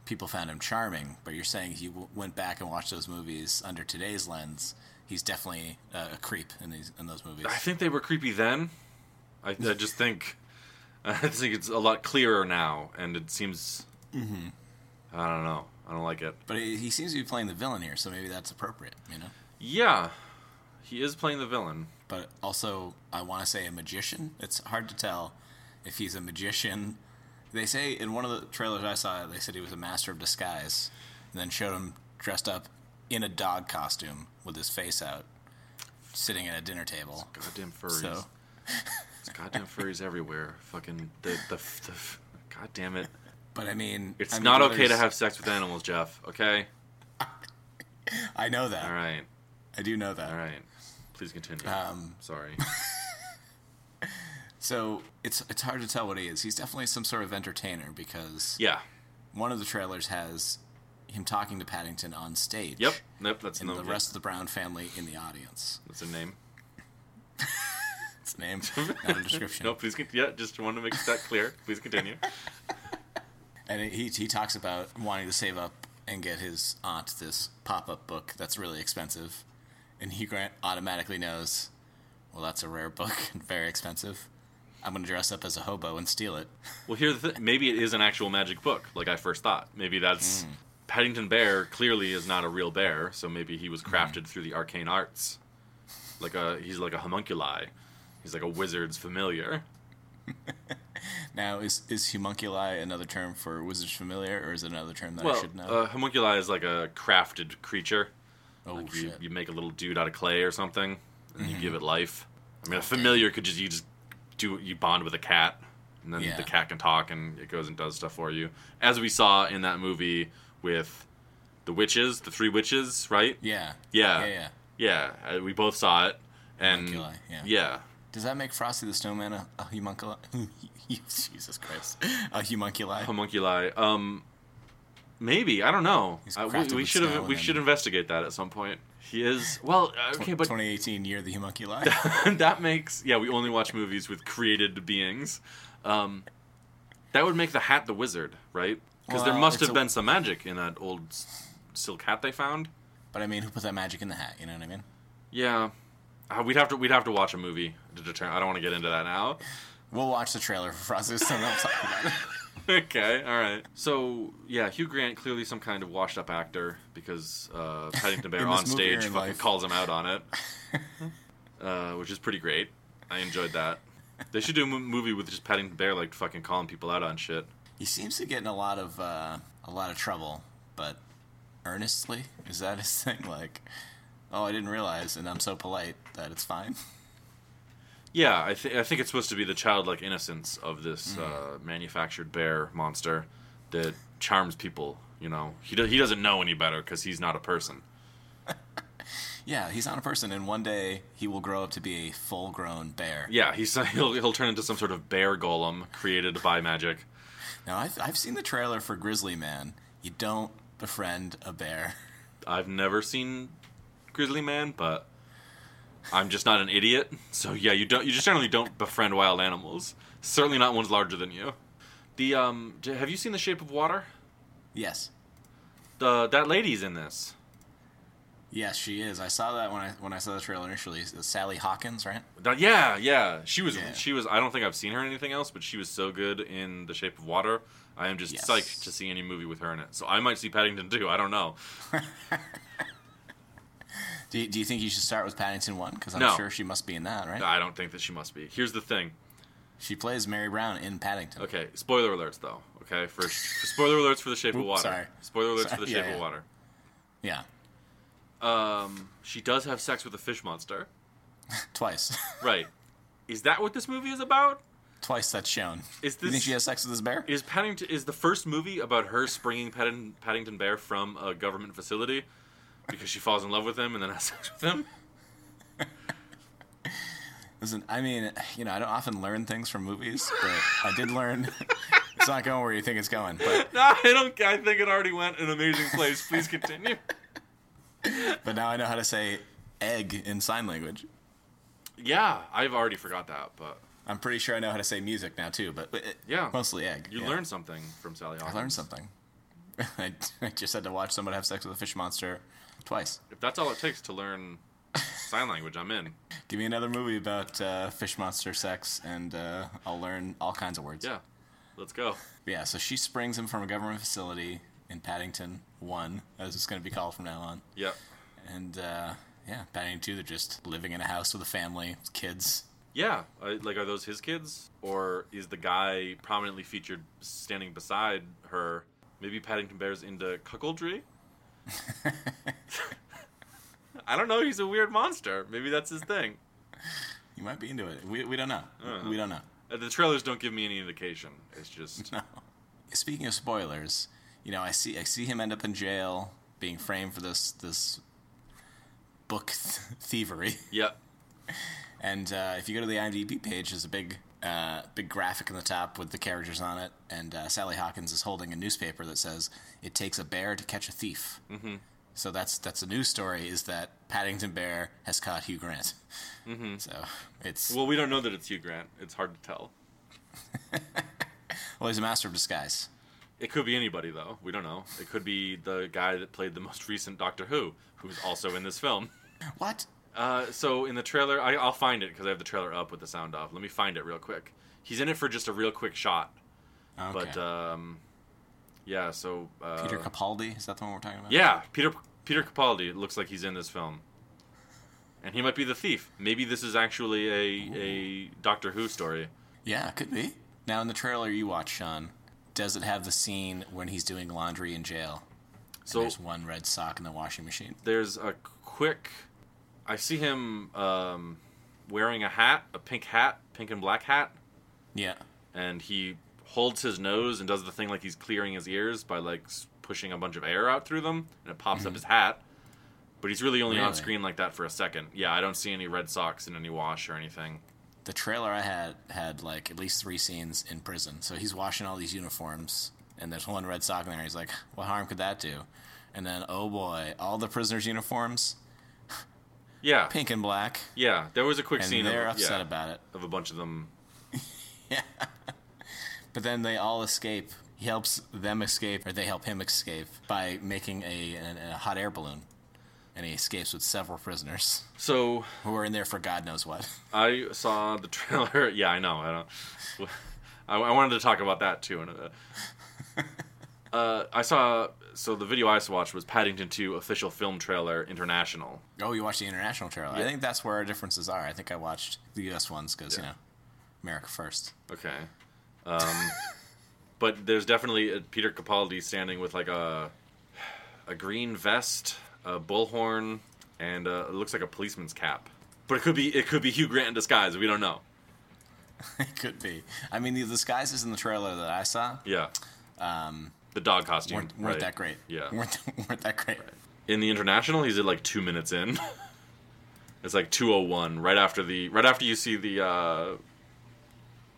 people found him charming. But you're saying you w- went back and watched those movies under today's lens, he's definitely uh, a creep in these in those movies. I think they were creepy then. I, I just think *laughs* I think it's a lot clearer now, and it seems. Mm-hmm. I don't know. I don't like it. But he, he seems to be playing the villain here, so maybe that's appropriate, you know. Yeah, he is playing the villain. But also, I want to say a magician. It's hard to tell if he's a magician. They say in one of the trailers I saw, they said he was a master of disguise, and then showed him dressed up in a dog costume with his face out, sitting at a dinner table. Goddamn furries. So, *laughs* goddamn furries everywhere. Fucking the the, the God damn it. but I mean, It's I mean, not okay to have sex with animals, Jeff. Okay. *laughs* I know that. All right. I do know that. All right. Please continue. Um, Sorry. *laughs* so it's it's hard to tell what he is. He's definitely some sort of entertainer because Yeah. one of the trailers has him talking to Paddington on stage. Yep. Nope. That's And the rest of the Brown family in the audience. That's a name. *laughs* It's a name, not a description. No, please. Con- yeah, just want to make that clear. Please continue. *laughs* And he he talks about wanting to save up and get his aunt this pop up book that's really expensive, and Hugh Grant automatically knows, well, that's a rare book *laughs* and very expensive. I'm gonna dress up as a hobo and steal it. *laughs* Well, here's the thing. Maybe it is an actual magic book, like I first thought. Maybe that's Hmm. Paddington Bear. Clearly, is not a real bear, so maybe he Hmm. was crafted through the arcane arts. Like a, he's like a homunculi. He's like a wizard's familiar. *laughs* Now, is is homunculi another term for wizard's familiar, or is it another term that I should know? uh, homunculi is like a crafted creature. oh Like you, shit! you make a little dude out of clay or something, and you give it life. I mean, a familiar could just you just do you bond with a cat, and then Yeah. the cat can talk and it goes and does stuff for you, as we saw in that movie with the witches, the three witches, right? yeah, Yeah. yeah, yeah. Yeah, uh, we both saw it, and Homunculi, yeah. yeah, Does that make Frosty the Snowman a, a homunculi? *laughs* Jesus Christ, a homunculi. homunculi. Um, maybe I don't know. Uh, we we should have we should investigate that at some point. He is well, uh, okay, but 2018 year the homunculi. *laughs* that makes yeah. We only watch movies with created beings. Um, that would make the hat the wizard, right? Because there must have a- been some magic in that old silk hat they found. but I mean, who put that magic in the hat? You know what I mean? Yeah, uh, we'd have to we'd have to watch a movie to determine. I don't want to get into that now. We'll watch the trailer for Frosty the Snowman. We'll talk about it. *laughs* okay, all right. So yeah, Hugh Grant clearly some kind of washed up actor because uh, Paddington *laughs* Bear on stage fucking life? calls him out on it, *laughs* uh, which is pretty great. I enjoyed that. They should do a movie with just Paddington Bear like fucking calling people out on shit. He seems to get in a lot of uh, a lot of trouble, but earnestly is that his thing? Like, oh, I didn't realize, and I'm so polite that it's fine. Yeah, I, th- I think it's supposed to be the childlike innocence of this Mm-hmm. uh, manufactured bear monster that charms people. You know, he do- he doesn't know any better because he's not a person. *laughs* Yeah, he's not a person, and one day he will grow up to be a full-grown bear. Yeah, he's *laughs* he'll he'll turn into some sort of bear golem created by magic. Now, I've I've seen the trailer for Grizzly Man. You don't befriend a bear. I've never seen Grizzly Man, but I'm just not an idiot. So yeah, you don't you just generally don't befriend wild animals. Certainly not ones larger than you. The um, have you seen The Shape of Water? Yes, The that lady's in this. yes, she is. I saw that when I when I saw the trailer initially. Sally Hawkins, right? That- yeah, yeah. She was Yeah. she was. I don't think I've seen her in anything else, but she was so good in The Shape of Water. I am just Yes. psyched to see any movie with her in it. So I might see Paddington too. I don't know. *laughs* Do you, do you think you should start with Paddington One? Because I'm No. sure she must be in that, right? I don't think that she must be. Here's the thing. She plays Mary Brown in Paddington. Okay, spoiler alerts though. Okay, for, for spoiler alerts for The Shape of Water. sorry. Spoiler alerts Sorry, for The yeah, Shape yeah. of Water. Yeah, Um, she does have sex with a fish monster. *laughs* twice. *laughs* Right. Is that what this movie is about? Twice that's shown. Is this, you think she has sex with this bear? Is Paddington is the first movie about her springing Paddington, Paddington Bear from a government facility because she falls in love with him and then has sex with him? Listen, I mean, you know, I don't often learn things from movies, but I did learn *laughs* it's not going where you think it's going. But *laughs* No, I don't. I think it already went an amazing place. Please continue. *laughs* but now I know how to say egg in sign language. Yeah, I've already forgot that, but I'm pretty sure I know how to say music now too, but it- Yeah. mostly egg. you yeah. learned something from Sally I learned something. I, I just had to watch someone have sex with a fish monster twice. If that's all it takes to learn sign language, I'm in. Give me another movie about uh, fish monster sex, and uh, I'll learn all kinds of words. Yeah, let's go. But yeah, so she springs him from a government facility in Paddington 1, as it's going to be called from now on. Yep. And uh, yeah, Paddington 2, they're just living in a house with a family, with kids. Yeah, like are those his kids, or is the guy prominently featured standing beside her? Maybe Paddington Bear's into cuckoldry. *laughs* I don't know. He's a weird monster. Maybe that's his thing. You might be into it. We, we don't know. Uh-huh. We don't know. Uh, The trailers don't give me any indication. It's just *laughs* No. Speaking of spoilers, you know, I see I see him end up in jail, being framed for this this book th- thievery. yep. And uh, if you go to the IMDb page, there's a big, uh, big graphic in the top with the characters on it, and uh, Sally Hawkins is holding a newspaper that says "It takes a bear to catch a thief." Mm-hmm. So that's that's a news story is that Paddington Bear has caught Hugh Grant. Mm-hmm. So it's well, Well, we don't know that it's Hugh Grant. It's hard to tell. *laughs* Well, he's a master of disguise. It could be anybody though. We don't know. It could be the guy that played the most recent Doctor Who, who's also in this film. What? Uh, so in the trailer, I, I'll find it because I have the trailer up with the sound off. Let me find it real quick. He's in it for just a real quick shot, Okay. but um, yeah. So uh, Peter Capaldi is that the one we're talking about? yeah, Peter Peter Capaldi. It looks like he's in this film, and he might be the thief. Maybe this is actually a a Doctor Who story. Yeah, it could be. Now, in the trailer you watch, Sean, does it have the scene when he's doing laundry in jail? So there's one red sock in the washing machine. there's a quick. I see him um, wearing a hat, a pink hat, pink and black hat. Yeah. and he holds his nose and does the thing like he's clearing his ears by like pushing a bunch of air out through them and it pops up his hat but he's really only on screen like that for a second yeah i don't see any red socks in any wash or anything The trailer I had had like at least three scenes in prison. So he's washing all these uniforms, and there's one red sock in there. He's like, "What harm could that do?" And then, oh boy, all the prisoners' uniforms, yeah pink and black, yeah there was a quick and scene they're of, upset yeah, about it. of a bunch of them *laughs* yeah. But then they all escape. He helps them escape, or they help him escape by making a, a, a hot air balloon, and he escapes with several prisoners so who are in there for God knows what. *laughs* i saw the trailer *laughs* yeah i know i don't I, I wanted to talk about that too in a, uh, i saw so the video i watched was paddington 2 official film trailer international Oh, you watched the international trailer. I think that's where our differences are. I think I watched the U.S. ones because you know, America first. Okay. Um, *laughs* but there's definitely a Peter Capaldi standing with like a a green vest, a bullhorn, and uh it looks like a policeman's cap. But it could be it could be Hugh Grant in disguise. We don't know. *laughs* it could be. I mean, the disguises in the trailer that I saw Yeah. Um, the dog costume weren't, weren't right. that great. Yeah. *laughs* weren't, weren't that great. In the international, he's at like two minutes in. *laughs* it's like two oh one, right after the right after you see the uh,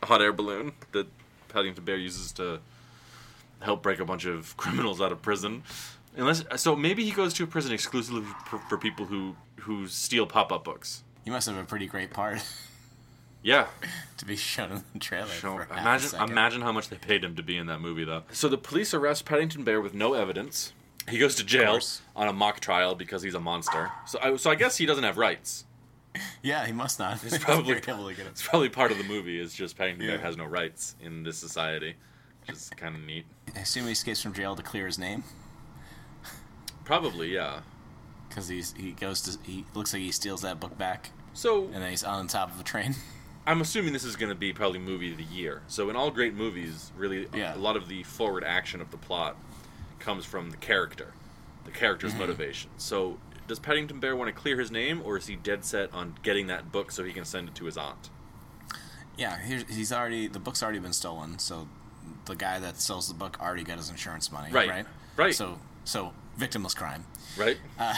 hot air balloon that Paddington Bear uses to help break a bunch of *laughs* criminals out of prison. Unless so, maybe he goes to a prison exclusively for, for people who who steal pop up books. You must have a pretty great part Yeah, *laughs* to be shown in the trailer. So, for half a imagine imagine how much they paid him to be in that movie, though. So the police arrest Paddington Bear with no evidence. He goes to jail on a mock trial because he's a monster. So I, so I guess he doesn't have rights. *laughs* Yeah, he must not. He's probably able to get it's probably part of the movie. Is just Paddington Bear has no rights in this society, which is kind of neat. I assume he escapes from jail to clear his name Probably, yeah. because he's he goes to he looks like he steals that book back So and then he's on top of a train. I'm assuming this is going to be probably movie of the year. So in all great movies, really, Yeah. a lot of the forward action of the plot comes from the character, the character's Mm-hmm. motivation. So does Paddington Bear want to clear his name, or is he dead set on getting that book so he can send it to his aunt? Yeah, he's already the book's already been stolen, so the guy that sells the book already got his insurance money. Right, Right. right. So so victimless crime. Right? *laughs*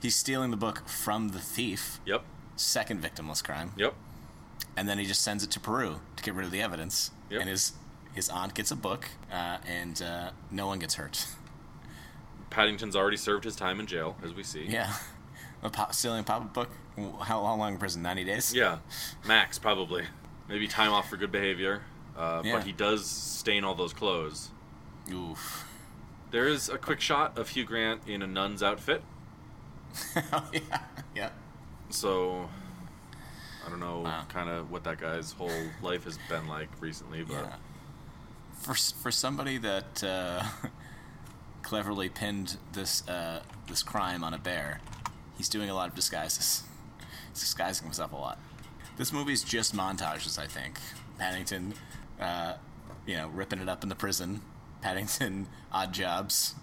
He's stealing the book from the thief. yep. Second victimless crime. Yep. And then he just sends it to Peru to get rid of the evidence. Yep. And his his aunt gets a book, uh, and uh, no one gets hurt. *laughs* Paddington's already served his time in jail, as we see. yeah, a pop, stealing a pop book. How, how long in prison? Ninety days. Yeah, max probably. Maybe time off for good behavior. Uh, Yeah. But he does stain all those clothes. Oof. There is a quick shot of Hugh Grant in a nun's outfit. *laughs* oh, yeah. Yeah. So I don't know Wow. kind of what that guy's whole life has been like recently, but Yeah. For for somebody that uh, *laughs* cleverly pinned this uh, this crime on a bear, he's doing a lot of disguises. He's disguising himself a lot. This movie's just montages, I think. Paddington, uh, you know, ripping it up in the prison. Paddington, odd jobs.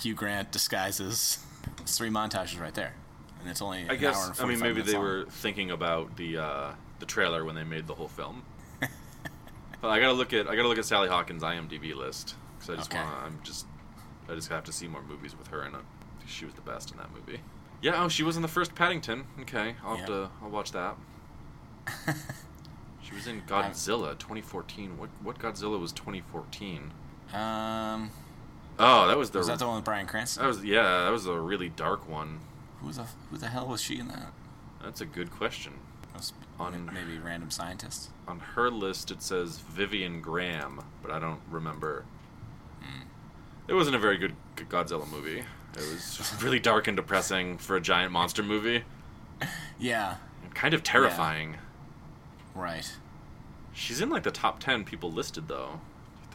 Hugh Grant disguises. It's three montages right there, and it's only I an guess hour and I mean maybe they long. were thinking about the uh, the trailer when they made the whole film. *laughs* but I gotta look at I gotta look at Sally Hawkins' IMDb list because I just Okay. want I'm just I just have to see more movies with her in it. She was the best in that movie. Yeah, oh, she was in the first Paddington. Okay, I'll have Yeah. to I'll watch that. *laughs* she was in Godzilla 2014. What what Godzilla was 2014? Um, Oh, that was the was that the one with Bryan Cranston? that was yeah that was a really dark one. Who the who the hell was she in that? That's a good question. On- maybe random scientist. On her list, it says Vivienne Graham, but I don't remember. Hmm. It wasn't a very good Godzilla movie. It was *laughs* really dark and depressing for a giant monster movie. *laughs* Yeah, And kind of terrifying. right. She's in like the top ten people listed though.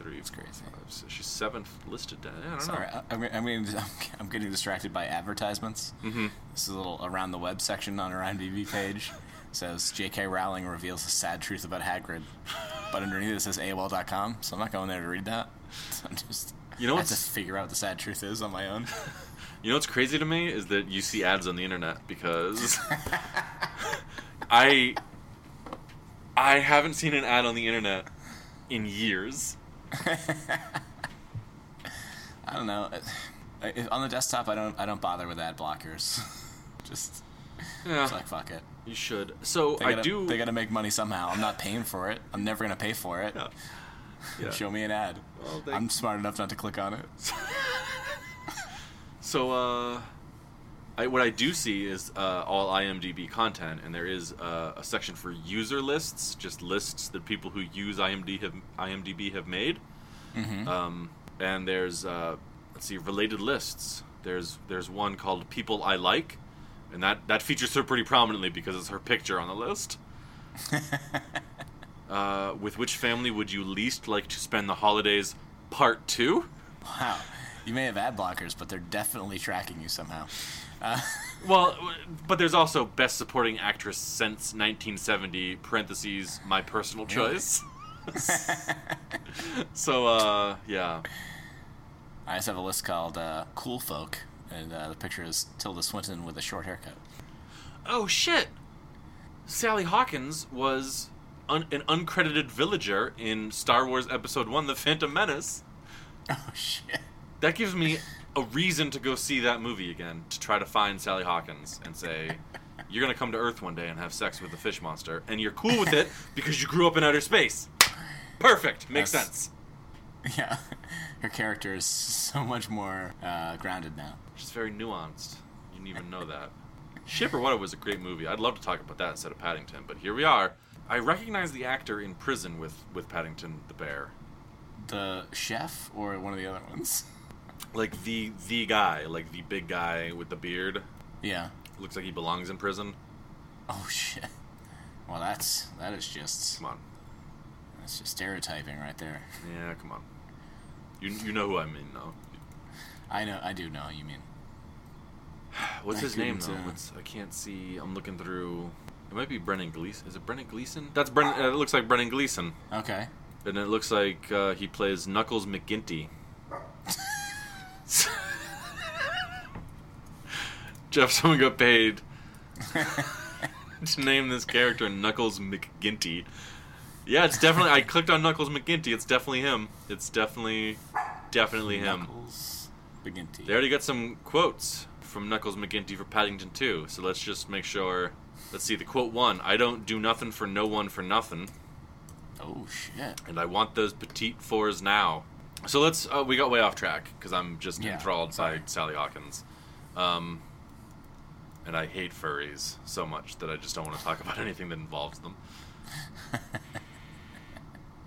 Three, That's crazy. five, six- she's seventh listed. Yeah, I don't Sorry, know. I, *laughs* I'm, I'm, getting, I'm getting distracted by advertisements. Mhm. This is a little around the web section on her IMDb page. It *laughs* says J.K. Rowling reveals the sad truth about Hagrid, but underneath it says AOL.com. So I'm not going there to read that. *laughs* I'm just You know I have to figure out what the sad truth is on my own. You know what's crazy to me is that you see ads on the internet because I I haven't seen an ad on the internet in years. *laughs* I don't know. I- I- on the desktop, I don't I don't bother with ad blockers. *laughs* just Yeah, it's like fuck it. you should. So They I gotta, do. They got to make money somehow. I'm not paying for it. I'm never gonna pay for it. Yeah. *laughs* Yeah. Show me an ad. Well, they- I'm smart enough not to click on it. So uh, I, what I do see is uh, all IMDb content, and there is uh, a section for user lists, just lists that people who use IMDb have IMDb have made. Mm-hmm. Um, and there's uh, let's see, related lists. There's there's one called People I Like, and that that features her pretty prominently because it's her picture on the list. *laughs* uh, with which family would you least like to spend the holidays? Part two. Wow. You may have ad blockers, but they're definitely tracking you somehow. Uh, *laughs* Well, but there's also best supporting actress since 1970 (parentheses my personal choice). *laughs* so uh, yeah, I just have a list called uh, Cool Folk, and uh, the picture is Tilda Swinton with a short haircut. Oh shit! Sally Hawkins was un- an uncredited villager in Star Wars Episode One: The Phantom Menace. *laughs* Oh, shit. That gives me a reason to go see that movie again to try to find Sally Hawkins and say, "You're gonna come to Earth one day and have sex with a fish monster, and you're cool with it *laughs* because you grew up in outer space." Perfect. Makes That's- sense. *laughs* Yeah. Her character is so much more uh, grounded now. She's very nuanced. You didn't even know that. Ship or What It was a great movie. I'd love to talk about that instead of Paddington, but here we are. I recognize the actor in prison with, with Paddington the bear. The chef or one of the other ones? Like the the guy, like the big guy with the beard. Yeah. Looks like he belongs in prison. Oh, *laughs* shit. Well, that's that is just Come on. that's just stereotyping right there. Yeah, come on. You you know who I mean, though. I know, I do know. You mean *sighs* What's I his name though? uh, What's I can't see. I'm looking through. It might be Brendan Gleeson. Is it Brendan Gleeson? That's Brendan. Uh, it looks like Brendan Gleeson, okay? and it looks like uh, he plays Knuckles McGinty. *laughs* *laughs* Jeff, someone got paid *laughs* to name this character Knuckles McGinty. Yeah, it's definitely. I clicked on Knuckles McGinty. It's definitely him. It's definitely, definitely him. Knuckles McGinty. They already got some quotes from Knuckles McGinty for Paddington 2, so let's just make sure. Let's see, the quote one I don't do nothing for no one for nothing, Oh shit. and I want those petite fours now. So let's. Uh, we got way off track because I'm just Yeah, enthralled sorry. by Sally Hawkins. Um, and I hate furries so much that I just don't want to talk about *laughs* anything that involves them. *laughs*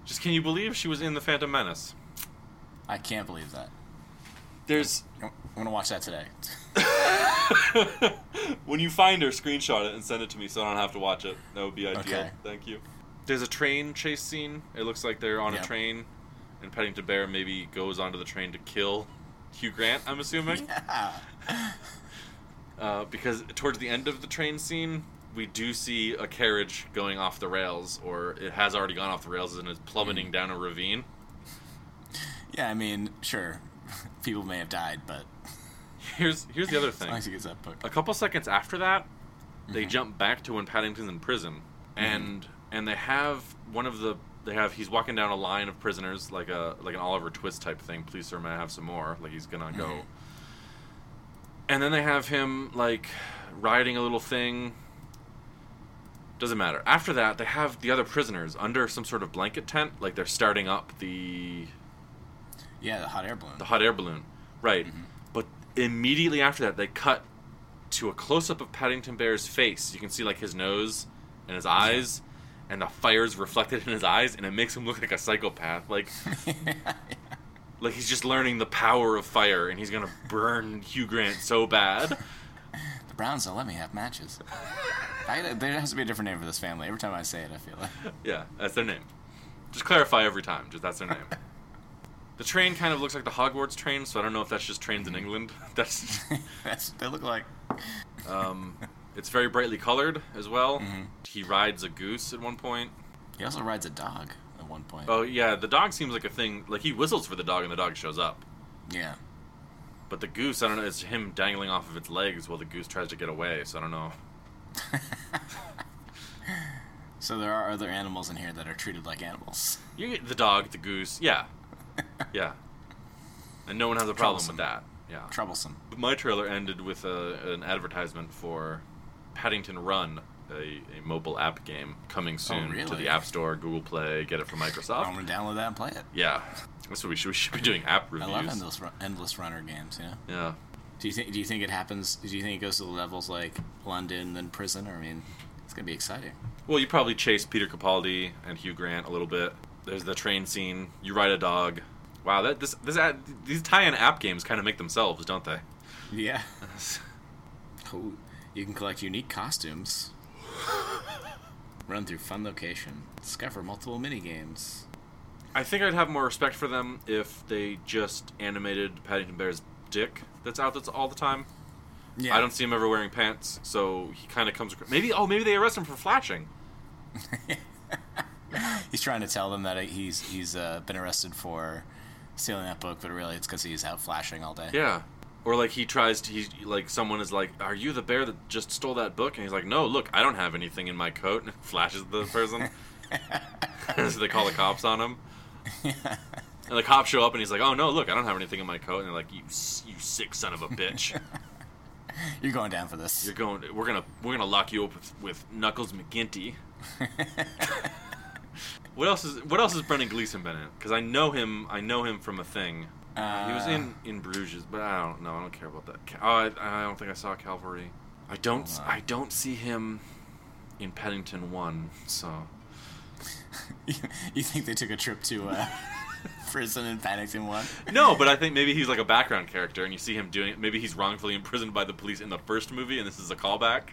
just can you believe she was in The Phantom Menace? I can't believe that. There's I'm gonna watch that today. *laughs* when you find her, screenshot it and send it to me so I don't have to watch it. That would be ideal. Okay. Thank you. There's a train chase scene. It looks like they're on a train, and Paddington Bear maybe goes onto the train to kill Hugh Grant. I'm assuming. yeah. *laughs* Uh, because towards the end of the train scene, we do see a carriage going off the rails, or it has already gone off the rails and is plummeting Mm. down a ravine. Yeah, I mean, sure, *laughs* people may have died, but *laughs* Here's here's the other thing. long as he gets that book. a couple seconds after that, they Mm-hmm. jump back to when Paddington's in prison, and and they have one of the they have he's walking down a line of prisoners like a like an Oliver Twist type thing. Please, sir, may I have some more? Like he's gonna go. Mhm. And then they have him like riding a little thing. Doesn't matter. After that, they have the other prisoners under some sort of blanket tent, like they're starting up the Yeah, the hot air balloon. the hot air balloon. Right. But immediately after that, they cut to a close up of Paddington Bear's face. You can see like his nose and his eyes, and the fire's reflected in his eyes, and it makes him look like a psychopath. Like, *laughs* like he's just learning the power of fire, and he's gonna burn Hugh Grant so bad. the Browns don't let me have matches. I, there has to be a different name for this family. Every time I say it, I feel like. Yeah, that's their name. Just clarify every time. Just that's their name. *laughs* The train kind of looks like the Hogwarts train, so I don't know if that's just trains in England. *laughs* That's That's they look like. Um, it's very brightly colored as well. Mhm. He rides a goose at one point. He also rides a dog at one point. Oh yeah, the dog seems like a thing. Like he whistles for the dog and the dog shows up. Yeah. But the goose, I don't know. It's him dangling off of its legs while the goose tries to get away. So I don't know. *laughs* So there are other animals in here that are treated like animals. You get the dog, the goose, yeah, yeah, and no one has a problem with that. Yeah. Troublesome. But my trailer ended with a, an advertisement for Paddington Run, a, a mobile app game coming oh, soon to Oh, really? the App Store, Google Play. Get it from Microsoft. I'm gonna download that and play it. Yeah, that's what we should. We should be doing app reviews. I love endless, endless runner games. Know. Yeah, Do you think? Do you think it happens? Do you think it goes to the levels like London then prison? Or I mean, it's gonna be exciting. Well, you probably chase Peter Capaldi and Hugh Grant a little bit. There's the train scene. You ride a dog. Wow, that this this ad, these tie-in app games kind of make themselves, don't they? Yeah. *laughs* Cool. You can collect unique costumes. Run through fun location. Discover multiple mini games. I think I'd have more respect for them if they just animated Paddington Bear's dick that's out that's all the time. Yeah. I don't see him ever wearing pants, so he kind of comes. across Maybe oh maybe they arrest him for flashing. *laughs* He's trying to tell them that he's he's uh, been arrested for stealing that book, but really it's because he's out flashing all day. Yeah. Or like he tries to, he's like someone is like, "Are you the bear that just stole that book?" And he's like, "No, look, I don't have anything in my coat." *laughs* And flashes the person. *laughs* *laughs* so they call the cops on him. And the cops show up, and he's like, "Oh no, look, I don't have anything in my coat." And they're like, "You, you sick son of a bitch! You're going down for this. You're going. We're gonna, we're gonna lock you up with, with Knuckles McGinty." What else is What else has Brendan Gleeson been in? Because I know him. I know him from a thing. Uh, he was Uh, in in Bruges, but I don't know. I don't care about that. Ca- Oh, I, I don't think I saw Calvary. I don't. Hold on. I don't see him in Paddington One. So *laughs* you think they took a trip to uh, *laughs* prison in Paddington One? no, but I think maybe he's like a background character, and you see him doing. it. Maybe he's wrongfully imprisoned by the police in the first movie, and this is a callback.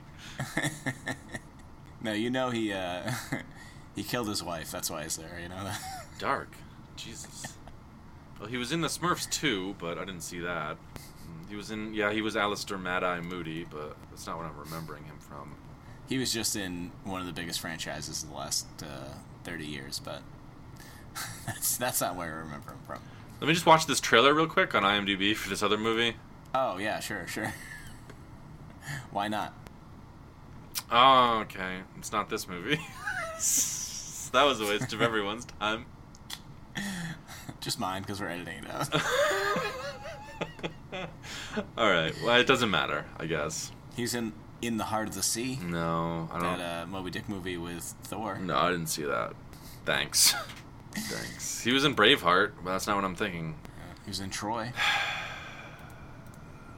*laughs* no, you know he uh, he killed his wife. That's why he's there. You know. Dark, Jesus. Well, he was in the Smurfs too, but I didn't see that. He was in. Yeah, he was Alastor Mad Eye Moody, but that's not what I'm remembering him from. He was just in one of the biggest franchises in the last uh, thirty years, but *laughs* that's that's not where I remember him from. Let me just watch this trailer real quick on IMDb for this other movie. Oh yeah, sure, sure. *laughs* Why not? Oh, okay. It's not this movie. *laughs* that was a waste of everyone's time. Just mine because we're editing it out. *laughs* All right. Well, it doesn't matter, I guess. He's in In the Heart of the Sea, No, I don't. that uh, Moby Dick movie with Thor. No, I didn't see that. Thanks. *laughs* Thanks. He was in Braveheart, but that's not what I'm thinking. He was in Troy. *sighs*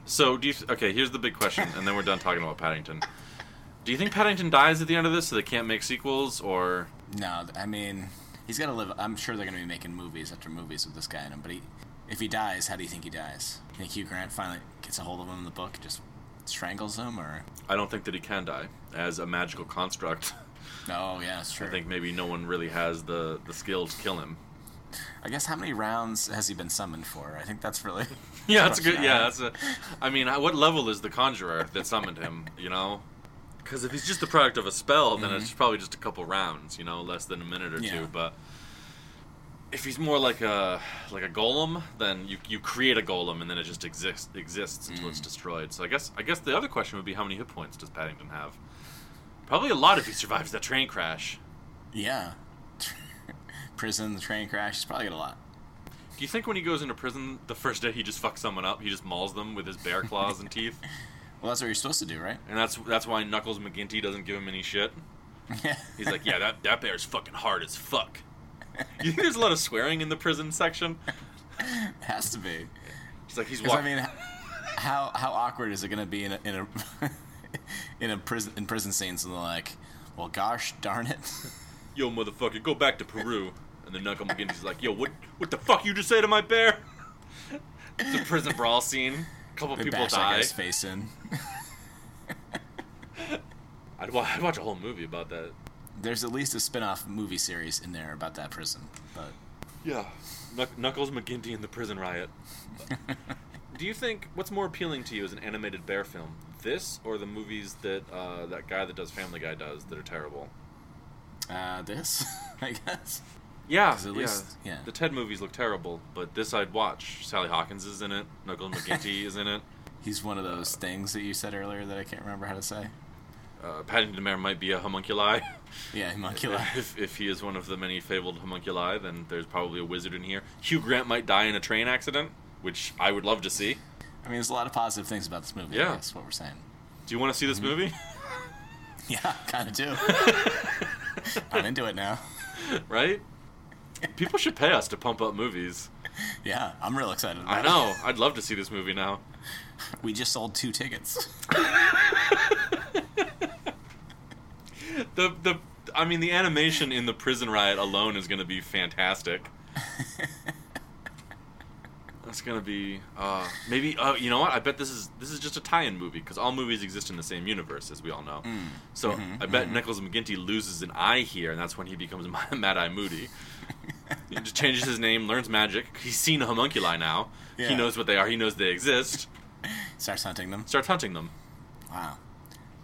So, do you? Th- okay, here's the big question, and then we're done talking about Paddington. *laughs* Do you think Paddington dies at the end of this, so they can't make sequels, or No, I mean, he's got to live. I'm sure they're going to be making movies after movies with this guy in him. But he, if he dies, how do you think he dies? You think Hugh Grant finally gets a hold of him in the book, just strangles him, or? I don't think that he can die as a magical construct. *laughs* Oh yeah, true. I think maybe no one really has the the skill to kill him. I guess how many rounds has he been summoned for? I think that's really. *laughs* Yeah, that's a good. Yeah, that's a. I mean, what level is the conjurer that summoned him? You know, because if he's just the product of a spell, then it's probably just a couple rounds. You know, less than a minute or Mm-hmm. Yeah. two. But if he's more like a like a golem, then you you create a golem and then it just exists exists until Mm. it's destroyed. So I guess I guess the other question would be how many hit points does Paddington have? Probably a lot if he survives that train crash. Yeah. *laughs* Prison, the train crash. He's probably got a lot. Do you think when he goes into prison the first day he just fucks someone up? He just mauls them with his bear claws and teeth, *laughs* Well, that's what you're supposed to do, right? and that's that's why Knuckles McGinty doesn't give him any shit. Yeah. *laughs* He's like, yeah, that that bear's fucking hard as fuck. You think there's a lot of swearing in the prison section? has to be. He's like, he's 'Cause, I mean, how how awkward is it going to be in a in a *laughs* in a prison in prison scenes and they're like, well, gosh darn it. *laughs* Yo, motherfucker, go back to Peru. And then Knuckle McGinty's like, yo, what what the fuck you just say to my bear? it's a prison brawl scene. Couple They people bash that die. guy's face in. *laughs* I'd, wa- I'd watch a whole movie about that. There's at least a spin-off movie series in there about that prison, but Yeah. Knuckles McGinty and the prison riot. *laughs* Do you think what's more appealing to you as an animated bear film, this or the movies that uh, that guy that does Family Guy does that are terrible? uh, this, *laughs* I guess. Yeah, at yeah. least- yeah. The Ted movies look terrible, but this I'd watch. Sally Hawkins is in it. Knuckles *laughs* McGinty is in it. He's one of those things that you said earlier that I can't remember how to say. Uh, Paddington Bear might be a homunculi. *laughs* Yeah, homunculi. *laughs* if, if he is one of the many fabled homunculi, then there's probably a wizard in here. Hugh Grant might die in a train accident, which I would love to see. I mean, there's a lot of positive things about this movie. Yeah. that's what we're saying. Do you want to see this movie? Yeah, kind of do. I'm into it now. right? People should pay us to pump up movies. Yeah, I'm real excited. About I know. I'd love to see this movie now. We just sold two tickets. The the I mean the animation in the prison riot alone is going to be fantastic. That's gonna be uh, maybe. Uh, you know what? I bet this is this is just a tie-in movie because all movies exist in the same universe, as we all know. So I bet Nicholas McGinty loses an eye here, and that's when he becomes *laughs* Mad Eye Moody. *laughs* he just changes his name, learns magic. He's seen a homunculi now. He knows what they are. He knows they exist. Starts hunting them. Starts hunting them. Wow.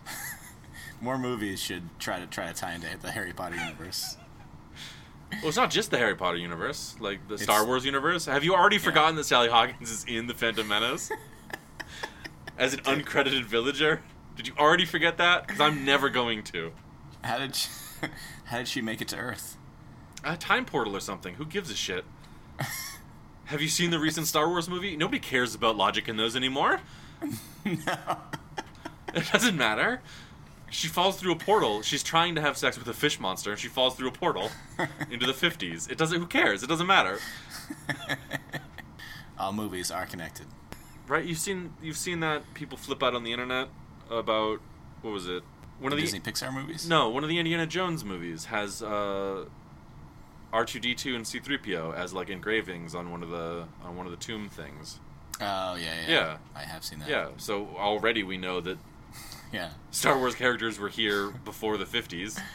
*laughs* More movies should try to try to tie into the Harry Potter universe. Well, it's not just the Harry Potter universe, like the Star Wars universe. Have you already forgotten that Sally Hawkins is in the Phantom Menace *laughs* as an uncredited villager? Did you already forget that? Because I'm never going to. How did she, how did she make it to Earth? A time portal or something. Who gives a shit? *laughs* Have you seen the recent Star Wars movie? Nobody cares about logic in those anymore. no. *laughs* It doesn't matter. She falls through a portal. She's trying to have sex with a fish monster, and she falls through a portal *laughs* into the 50s. It doesn't. Who cares? It doesn't matter. All movies are connected. Right? You've seen you've seen that people flip out on the internet about what was it? One of the Disney Pixar movies. no, one of the Indiana Jones movies has uh, R2D2 and C3PO as like engravings on one of the on one of the tomb things. Oh yeah, yeah. Yeah. I have seen that. Yeah, so already we know that *laughs* Yeah. Star Wars characters were here before the 50s. *laughs*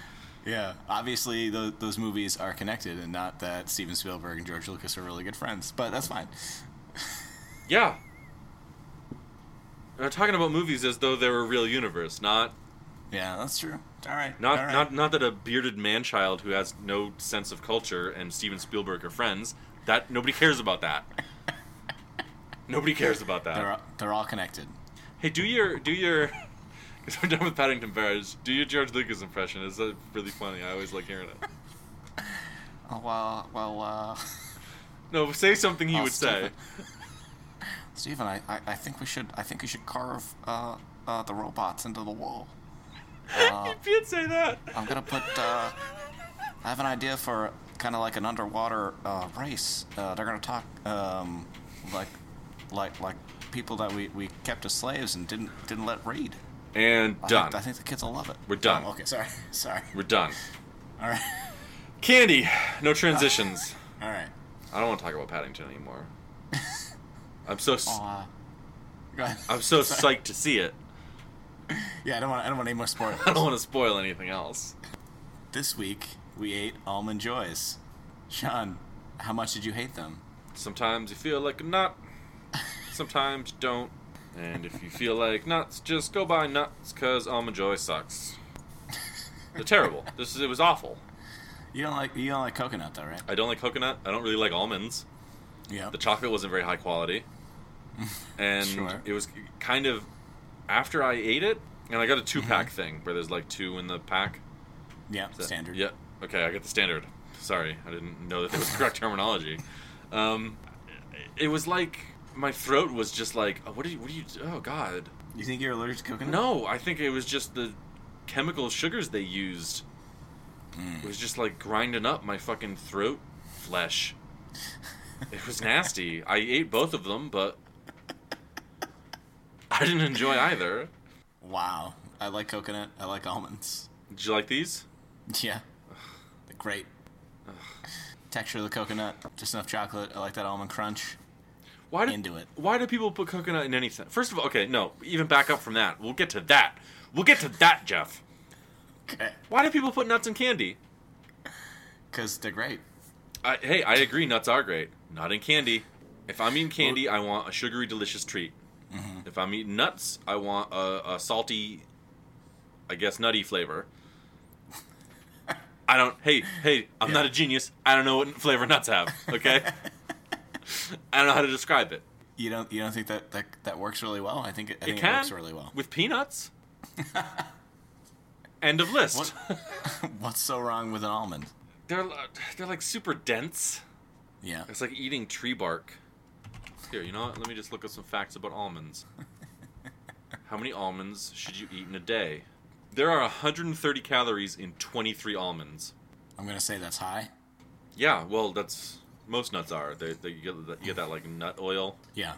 Yeah. Obviously, tho- those movies are connected, and not that Steven Spielberg and George Lucas are really good friends. But that's fine. *laughs* Yeah. And I'm talking about movies as though they're a real universe, not Yeah, that's true. All right. not All right. not not that a bearded man child who has no sense of culture and Steven Spielberg are friends. That nobody cares about that. *laughs* nobody cares about that. They're all, they're all connected. Hey, do your do your *laughs* Because We're done with Paddington Bears. Do your George Lucas impression. It's uh, really funny. I always like hearing it. *laughs* Oh, well, well, uh, No, say something he Oh, would say. Steven. Steven, I, I, I think we should, I think we should carve uh, uh, the robots into the wall. You can't say that. I'm gonna put. Uh, I have an idea for kind of like an underwater uh, race. Uh, they're gonna talk um, like, like, like people that we, we kept as slaves and didn't didn't let read. And I done. Think, I think the kids will love it. We're done. Oh, okay, sorry, *laughs* sorry. We're done. All right, Candy. No transitions. *laughs* all right. I don't want to talk about Paddington anymore. *laughs* I'm so s- Aw. Go ahead. I'm so psyched to see it. *laughs* Yeah, I don't want. I don't want any more spoilers. *laughs* I don't want to spoil anything else. This week we ate almond joys. Sean, how much did you hate them? Sometimes you feel like a nut. Sometimes you don't. And if you feel like nuts, just go buy nuts, cause almond joy sucks. They're terrible. This is it was awful. You don't like you don't like coconut though, right? I don't like coconut. I don't really like almonds. Yeah. The chocolate wasn't very high quality. *laughs* And Sure. it was kind of after I ate it, and I got a two pack thing where there's like two in the pack. Yeah, that- standard. Yeah. Okay, I get the standard. Sorry, I didn't know that there was correct terminology. Um, it was like my throat was just like, oh, what are you? What are you? Oh God. You think you're allergic to coconut? No, I think it was just the chemical sugars they used. Mm. It was just like grinding up my fucking throat flesh. *laughs* it was nasty. I ate both of them, but I didn't enjoy either. Wow. I like coconut. I like almonds. Did you like these? Yeah. They're great. Texture of the coconut, just enough chocolate. I like that almond crunch. Why do, Into it. Why do people put coconut in anything? First of all, okay, no, even back up from that. We'll get to that. We'll get to that, Jeff. Okay. Why do people put nuts in candy? Because they're great. I, hey, I agree, nuts are great. Not in candy. If I'm eating candy, I want a sugary, delicious treat. Mm-hmm. If I'm eating nuts, I want a, a salty, I guess, nutty flavor. I don't. Hey, hey, I'm Yeah. not a genius. I don't know what flavor nuts have. Okay. *laughs* I don't know how to describe it. You don't you don't think that that, that works really well? I think it, I It think it, works really well. with peanuts. *laughs* End of list. What? *laughs* What's so wrong with an almond? they're they're like super dense. Yeah. It's like eating tree bark. Here, you know what? Let me just look up some facts about almonds. *laughs* How many almonds should you eat in a day? There are 130 calories in 23 almonds. I'm gonna say that's high. Yeah, well, that's most nuts are. They, they you, get that, you get that like nut oil. Yeah.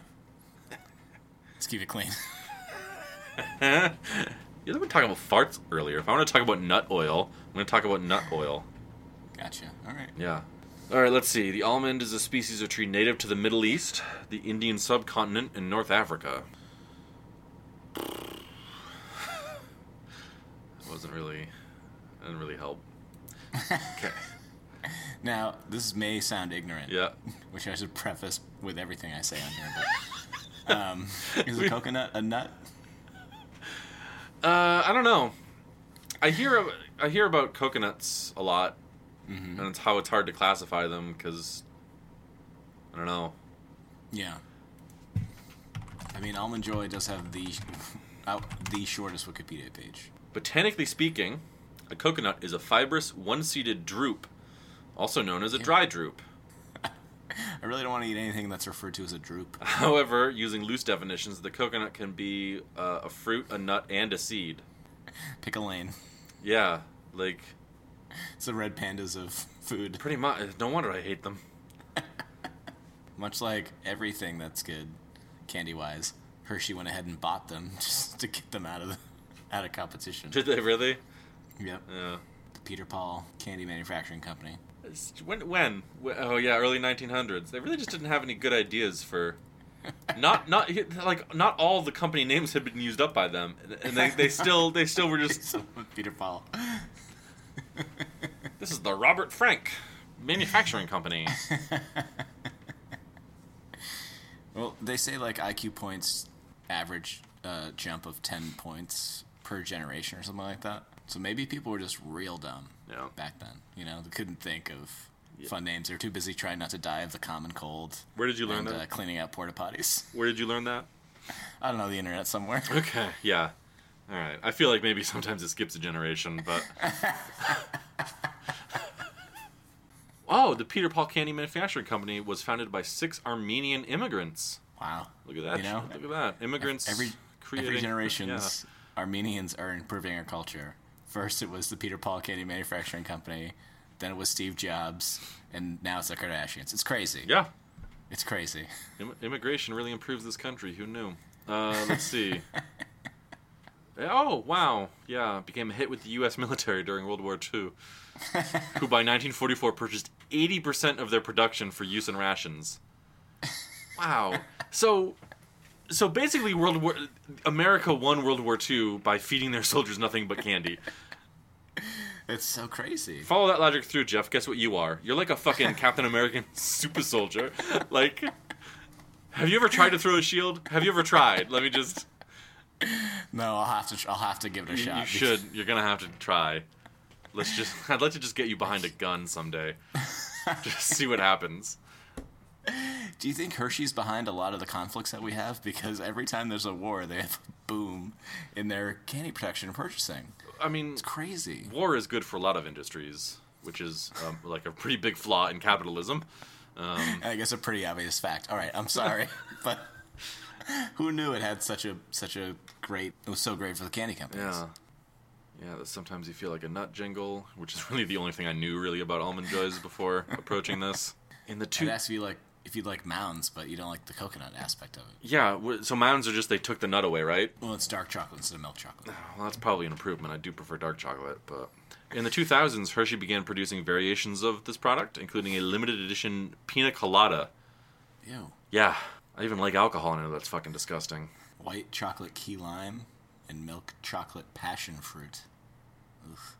Let's keep it clean. *laughs* You've been talking about farts earlier. If I want to talk about nut oil, I'm going to talk about nut oil. gotcha. All right. Yeah. All right, let's see. The almond is a species of tree native to the Middle East, the Indian subcontinent, and North Africa. That wasn't really, that didn't really help. Okay. *laughs* Now this may sound ignorant. Yeah. *laughs* Which I should preface with everything I say on here. But, um, *laughs* is a coconut a nut? Uh, I don't know. I hear I hear about coconuts a lot, and it's how it's hard to classify them because I don't know. Yeah. I mean, almond joy does have the *laughs* the shortest Wikipedia page. Botanically speaking, a coconut is a fibrous, one-seeded drupe, also known as a dry drupe. *laughs* I really don't want to eat anything that's referred to as a droop. *laughs* However, using loose definitions, the coconut can be uh, a fruit, a nut, and a seed. Pick a lane. Yeah, like It's the red pandas of food. pretty much. No wonder I hate them. *laughs* Much like everything that's good, candy wise, Hershey went ahead and bought them *laughs* just to get them out of the, out of competition. Did they really? Yep. Yeah. The Peter Paul Candy Manufacturing Company. When? When? Oh yeah, early 1900s. They really just didn't have any good ideas for. *laughs* Not not like not all the company names had been used up by them, and they, they still they still were just. Peter Paul. *laughs* This is the Robert Frank Manufacturing Company. *laughs* Well, they say like IQ points average uh, jump of 10 points per generation or something like that. So maybe people were just real dumb Yeah. back then. You know, they couldn't think of fun names. They were too busy trying not to die of the common cold. Where did you learn and, that? Uh, cleaning out porta potties. Where did you learn that? *laughs* I don't know, the internet somewhere. Okay. Yeah. All right. I feel like maybe sometimes it skips a generation, but. *laughs* oh, the Peter Paul Candy Manufacturing Company was founded by six Armenian immigrants. Wow. Look at that. You know, Look at that. Immigrants. every creating, every generation's Armenians are improving our culture. First, it was the Peter Paul Candy Manufacturing Company. Then it was Steve Jobs, and now it's the Kardashians. It's crazy. Yeah. yeah. It's crazy. Im- immigration really improves this country. Who knew? Uh, let's see. *laughs* Uh, oh, wow. Yeah. Became a hit with the U.S. *laughs* military during World War II, *laughs* who by 1944 purchased 80% of their production for use in rations. Wow. So. So basically, World War America won World War II by feeding their *laughs* soldiers nothing but candy. It's so crazy. Follow that logic through, Jeff. Guess what you are? You're like a fucking Captain American super soldier. Like, have you ever tried to throw a shield? Have you ever tried? Let me just. *laughs* No, I'll have to. I'll have to give it a shot. you should. You're gonna have to try. Let's just. *laughs* I'd like to just get you behind a *laughs* gun someday. just see what happens. Do you think Hershey's behind a lot of the conflicts that we have? Because every time there's a war, they have a boom in their candy production and purchasing. I mean, It's crazy. war is good for a lot of industries, which is um, like a pretty big flaw in capitalism. Um, I guess a pretty obvious fact. All right, I'm sorry, but *laughs* who knew it had such a such a great? It was so great for the candy companies. Yeah. Yeah, that sometimes you feel like a nut jingle, which is *laughs* really the only thing I knew really about almond joys before *laughs* approaching this. In the I'd two, ask you like if you like mounds, but you don't like the coconut aspect of it. yeah, so mounds are just they took the nut away, right? Well, it's dark chocolate instead of milk chocolate. *sighs* Well, that's probably an improvement. I do prefer dark chocolate, but in the 2000s, Hershey began producing variations of this product, including a limited edition pina colada. Ew. Yeah, I even like alcohol in it. That's fucking disgusting. White chocolate key lime and milk chocolate passion fruit. Oof.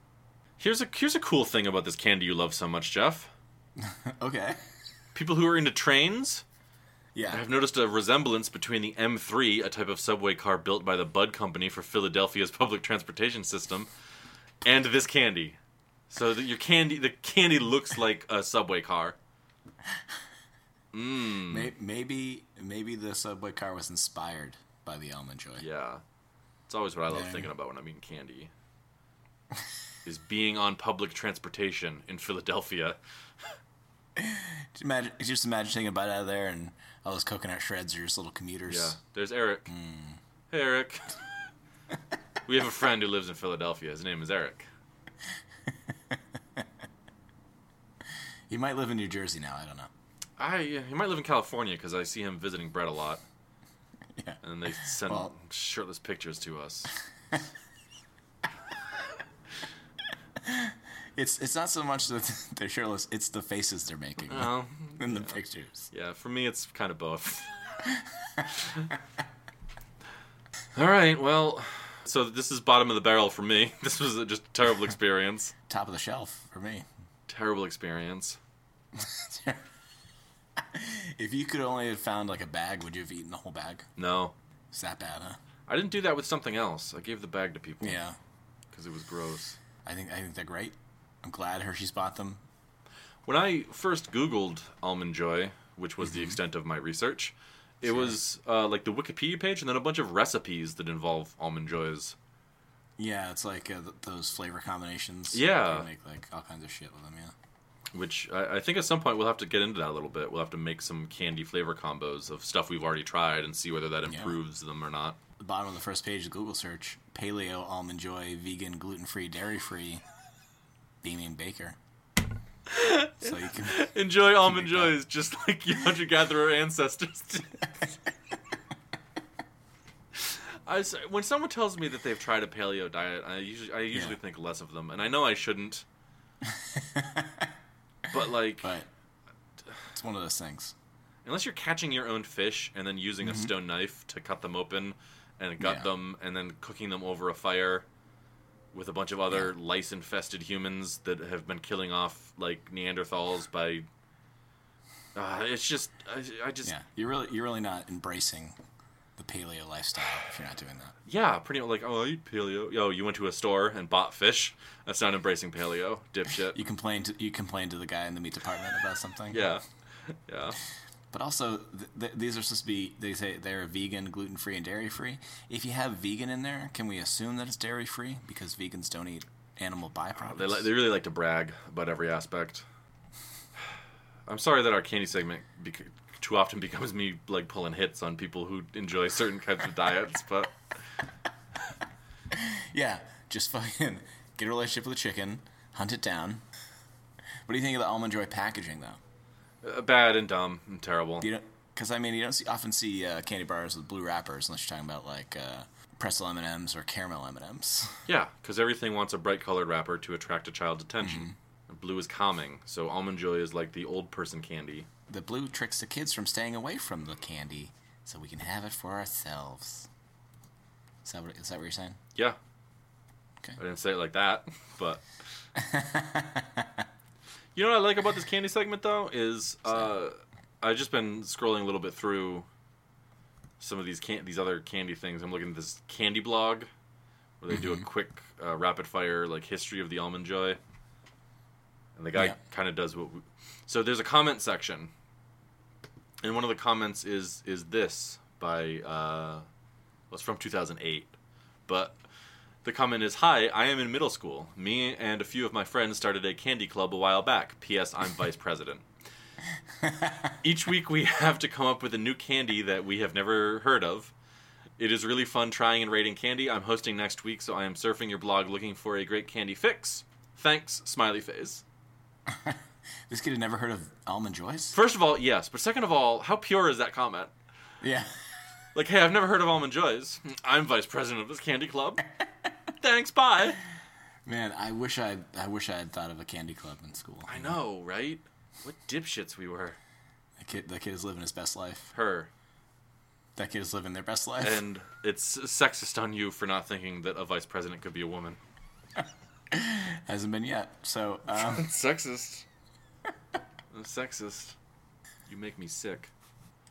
Here's a here's a cool thing about this candy you love so much, Jeff. *laughs* Okay. People who are into trains Yeah. I've noticed a resemblance between the M3, a type of subway car built by the Budd Company for Philadelphia's *laughs* public transportation system, and this candy. So that your candy, the candy looks like a subway car. *laughs* Mm. May- Maybe maybe the subway car was inspired by the almond joy. Yeah, it's always what I love Yeah. thinking about when I'm eating candy. is being on public transportation in Philadelphia. Just imagine, just imagine taking a bite out of there and all those coconut shreds are just little commuters. Yeah, there's Eric. Hmm. Hey, Eric. *laughs* we have a friend who lives in Philadelphia. His name is Eric. *laughs* He might live in New Jersey now. I don't know. I he might live in California because I see him visiting Brett a lot, *laughs* Yeah. and they send Well- shirtless pictures to us. *laughs* It's it's not so much that *laughs* they're shirtless; it's the faces they're making oh, Well, in the pictures. yeah, for me it's kind of both. All right, well, so this is bottom of the barrel for me. This was a just a terrible experience. Top of the shelf for me. Terrible experience. If you could only have found like a bag, would you have eaten the whole bag? No, Is that bad, huh? I didn't do that with something else. I gave the bag to people Yeah. because it was gross. I think I think they're great. I'm glad Hershey's bought them. When I first Googled almond joy, which was the extent of my research, it Sure. was uh, like the Wikipedia page and then a bunch of recipes that involve almond joys. Yeah, it's like uh, th- those flavor combinations. Yeah. They make like all kinds of shit with them. Yeah. Which I, I think at some point we'll have to get into that a little bit. We'll have to make some candy flavor combos of stuff we've already tried and see whether that Yeah. improves them or not. The bottom of the first page of Google search: paleo almond joy, vegan, gluten free, dairy free, beaming baker. *laughs* so you can. Enjoy almond make that. joys just like your hunter gatherer ancestors did. I when someone tells me that they've tried a paleo diet, I usually I usually Yeah. think less of them, and I know I shouldn't. *laughs* but like, But it's one of those things. unless you're catching your own fish and then using a stone knife to cut them open and gut Mm-hmm. Yeah. them and then cooking them over a fire with a bunch of other lice infested humans that have been killing off like Neanderthals by uh, it's just I, I just Yeah, you're really you're really not embracing the paleo lifestyle if you're not doing that. yeah, pretty much like oh I eat paleo. Yo, you went to a store and bought fish. That's not embracing paleo, dipshit. *laughs* You complained. to you complain to the guy in the meat department about something. *laughs* yeah. Yeah. But also, th- th- these are supposed to be. They say they're vegan, gluten free, and dairy free. If you have vegan in there, can we assume that it's dairy free because vegans don't eat animal byproducts? They, li- they really like to brag about every aspect. *sighs* I'm sorry that our candy segment too often becomes me like pulling hits on people who enjoy certain kinds of diets, *laughs* but yeah, just fucking get a relationship with a chicken, hunt it down. What do you think of the almond joy packaging, though? uh, bad and dumb and terrible. You don't, because I mean, you don't see, often see uh, candy bars with blue wrappers unless you're talking about like uh, pretzel M and M's or caramel M and M's. Yeah, because everything wants a bright colored wrapper to attract a child's attention. Blue is calming, so almond joy is like the old person candy. The blue tricks the kids from staying away from the candy, so we can have it for ourselves. Is that what, is that what you're saying? Yeah, Okay. I didn't say it like that, but *laughs* you know what I like about this candy segment though is uh, I've just been scrolling a little bit through some of these can- these other candy things. I'm looking at this candy blog where they do a quick uh, rapid fire like history of the almond joy, and the guy Yeah. kind of does what. We- so there's a comment section, and one of the comments is is this by uh, well, it's from 2008, but the comment is Hi, I am in middle school. Me and a few of my friends started a candy club a while back. P.S. I'm vice president. *laughs* Each week we have to come up with a new candy that we have never heard of. It is really fun trying and rating candy. I'm hosting next week, so I am surfing your blog looking for a great candy fix. Thanks, smiley face. *laughs* This kid had never heard of almond joys. First of all, yes, but second of all, how pure is that comment? Yeah. *laughs* Like, hey, I've never heard of almond joys. I'm vice president of this candy club. *laughs* Thanks, bye. Man, I wish I I wish I had thought of a candy club in school. I know, right? What dipshits we were. That kid, that kid is living his best life. Her. That kid is living their best life. And it's sexist on you for not thinking that a vice president could be a woman. *laughs* Hasn't been yet. So, um, Sexist. Sexist. You make me sick.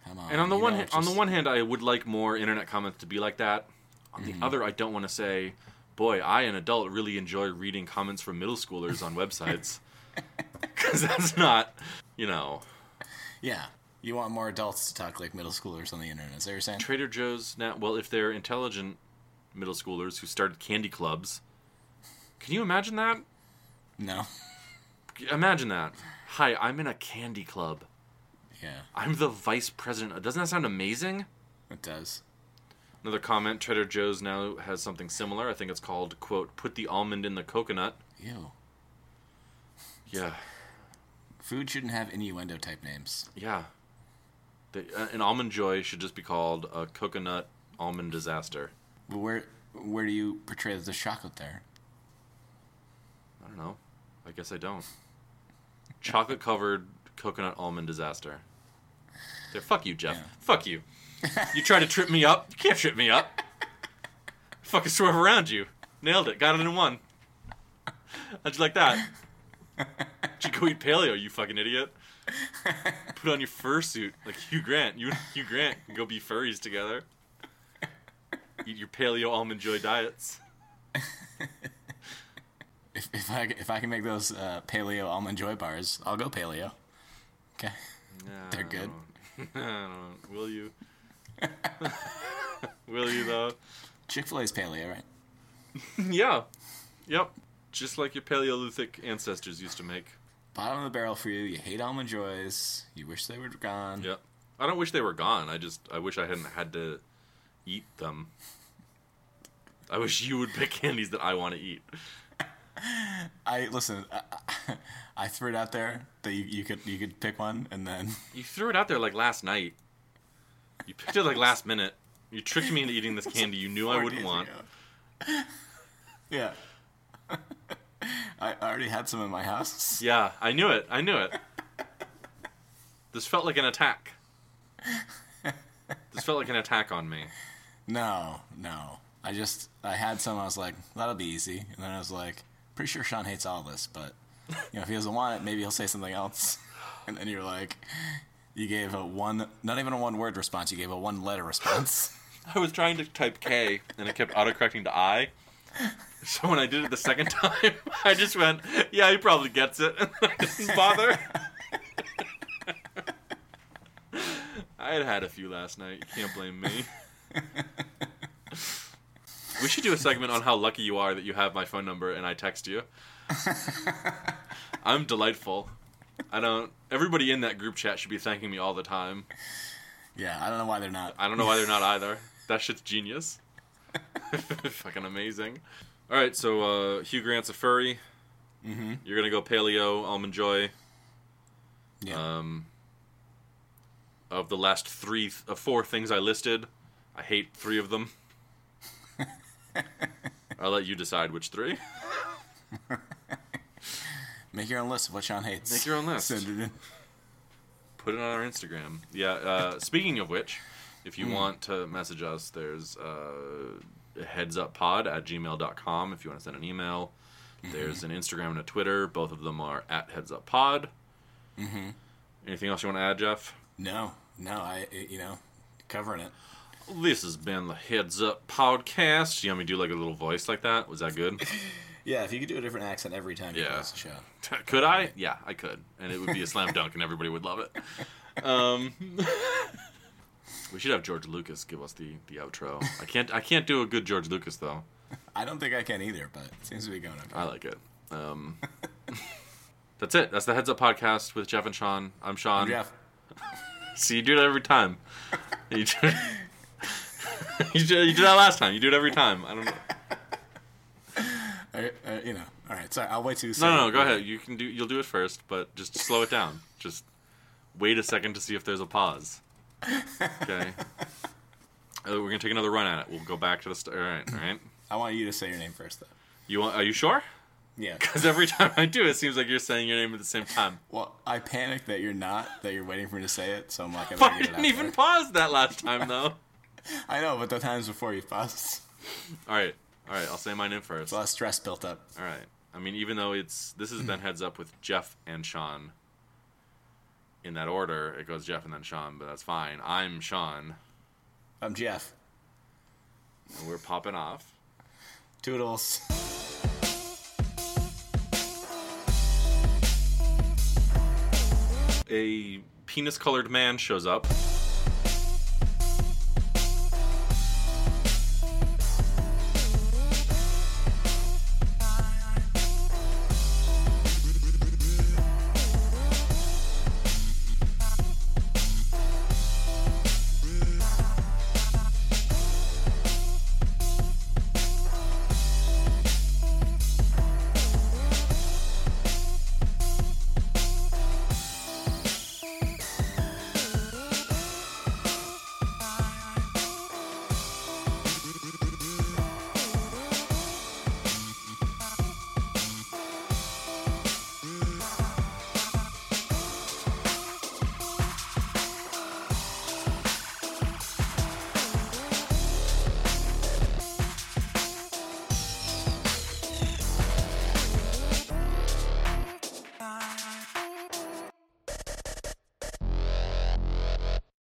come on. And on the you one know, hand, it's on the one hand, I would like more internet comments to be like that. On the mm-hmm. other, I don't want to say, boy, I, an adult, really enjoy reading comments from middle schoolers on websites. *laughs* Because that's not, you know. yeah, you want more adults to talk like middle schoolers on the internet. Is that what you're saying? Trader Joe's now, well, if they're intelligent middle schoolers who started candy clubs, can you imagine that? No. Imagine that. Hi, I'm in a candy club. Yeah, I'm the vice president. Doesn't that sound amazing? it does. Another comment Trader Joe's now has something similar. I think it's called, quote, put the almond in the coconut. Ew. Yeah. Food shouldn't have innuendo type names. Yeah. The, uh, an almond joy should just be called a coconut almond disaster. But where where do you portray the chocolate there? I don't know. I guess I don't. Chocolate covered coconut almond disaster. There, fuck you, Jeff. Yeah. Fuck you. You try to trip me up. You can't trip me up. Fucking swerve around you. Nailed it. Got it in one. How'd you like that? Did you go eat paleo, you fucking idiot? Put on your fursuit like Hugh Grant. You and Hugh Grant can go be furries together. Eat your paleo almond joy diets. If, if I if I can make those uh, paleo almond joy bars, I'll go paleo. Okay. They're good. I don't. *laughs* Will you? *laughs* Will you though? Chick Fil A's paleo, right? *laughs* yeah. Yep. Just like your Paleolithic ancestors used to make. Bottom of the barrel for you. You hate almond joys. You wish they were gone. Yep. I don't wish they were gone. I just I wish I hadn't had to eat them. I wish you would pick candies that I want to eat. I listen. I, I, threw it out there that you, you could you could pick one, and then You threw it out there like last night. You picked it like last minute. You tricked me into eating this candy you knew I wouldn't want. ago. yeah. *laughs* I already had some in my house. Yeah, I knew it. I knew it. This felt like an attack. This felt like an attack on me. No, no. I just I had some. I was like, that'll be easy, and then I was like, pretty sure Sean hates all this, but you know, if he doesn't want it, maybe he'll say something else. *laughs* And then you're like, you gave a one, not even a one word response. You gave a one letter response. *laughs* I was trying to type K and it kept autocorrecting to I. So when I did it the second time, *laughs* I just went, "Yeah, he probably gets it," and I didn't bother. I had had a few last night. You can't blame me. We should do a segment on how lucky you are that you have my phone number and I text you. *laughs* I'm delightful. I don't. Everybody in that group chat should be thanking me all the time. Yeah, I don't know why they're not. I don't know why they're not *laughs* either. That shit's genius. *laughs* Fucking amazing. All right, so uh, Hugh Grant's a furry. Mm-hmm. You're gonna go paleo, almond joy. Yeah. Um, of the last three, th- uh, four things I listed, I hate three of them. I'll let you decide which three. *laughs* Make your own list of what Sean hates. Make your own list. Send it in. Put it on our Instagram. Yeah. Uh, speaking of which, if you want to message us, there's uh, heads up pod at gmail.com if you want to send an email. There's an Instagram and a Twitter. Both of them are at heads up pod. Mm-hmm. Anything else you want to add, Jeff? No, no, I, you know, covering it. This has been the Heads Up podcast. You want me to do like a little voice like that? Was that good? *laughs* Yeah, if you could do a different accent every time you Yeah. the show. *laughs* could I? Yeah, I could, and it would be a slam *laughs* dunk, and everybody would love it. Um, we should have George Lucas give us the, the outro. I can't I can't do a good George Lucas though. I don't think I can either, but it seems to be going okay. I like it. Um, that's it. That's the Heads Up podcast with Jeff and Sean. I'm Sean. I'm Jeff. See, you do it every time. *laughs* You do, you, do that last time. You do it every time. I don't know. *laughs* Uh, you know, all right. Sorry, I'll wait till you. No, say no, no. Go ahead. You can do. You'll do it first, but just slow it down. Just wait a second to see if there's a pause. Okay. Uh, *laughs* we're gonna take another run at it. We'll go back to the start. All right. All right. I want you to say your name first, though. You want? Are you sure? Yeah. Because every time I do, it seems like you're saying your name at the same time. Well, I panic that you're not, that you're waiting for me to say it, so I'm like, I I didn't even there. pause that last time, though. I know, but the times before you paused, All right. All right. I'll say my name first. a lot of stress built up. All right. I mean, even though it's this has been heads up with Jeff and Sean. In that order, it goes Jeff and then Sean, but that's fine. I'm Sean, I'm Jeff. and we're popping off. Toodles. A penis-colored man shows up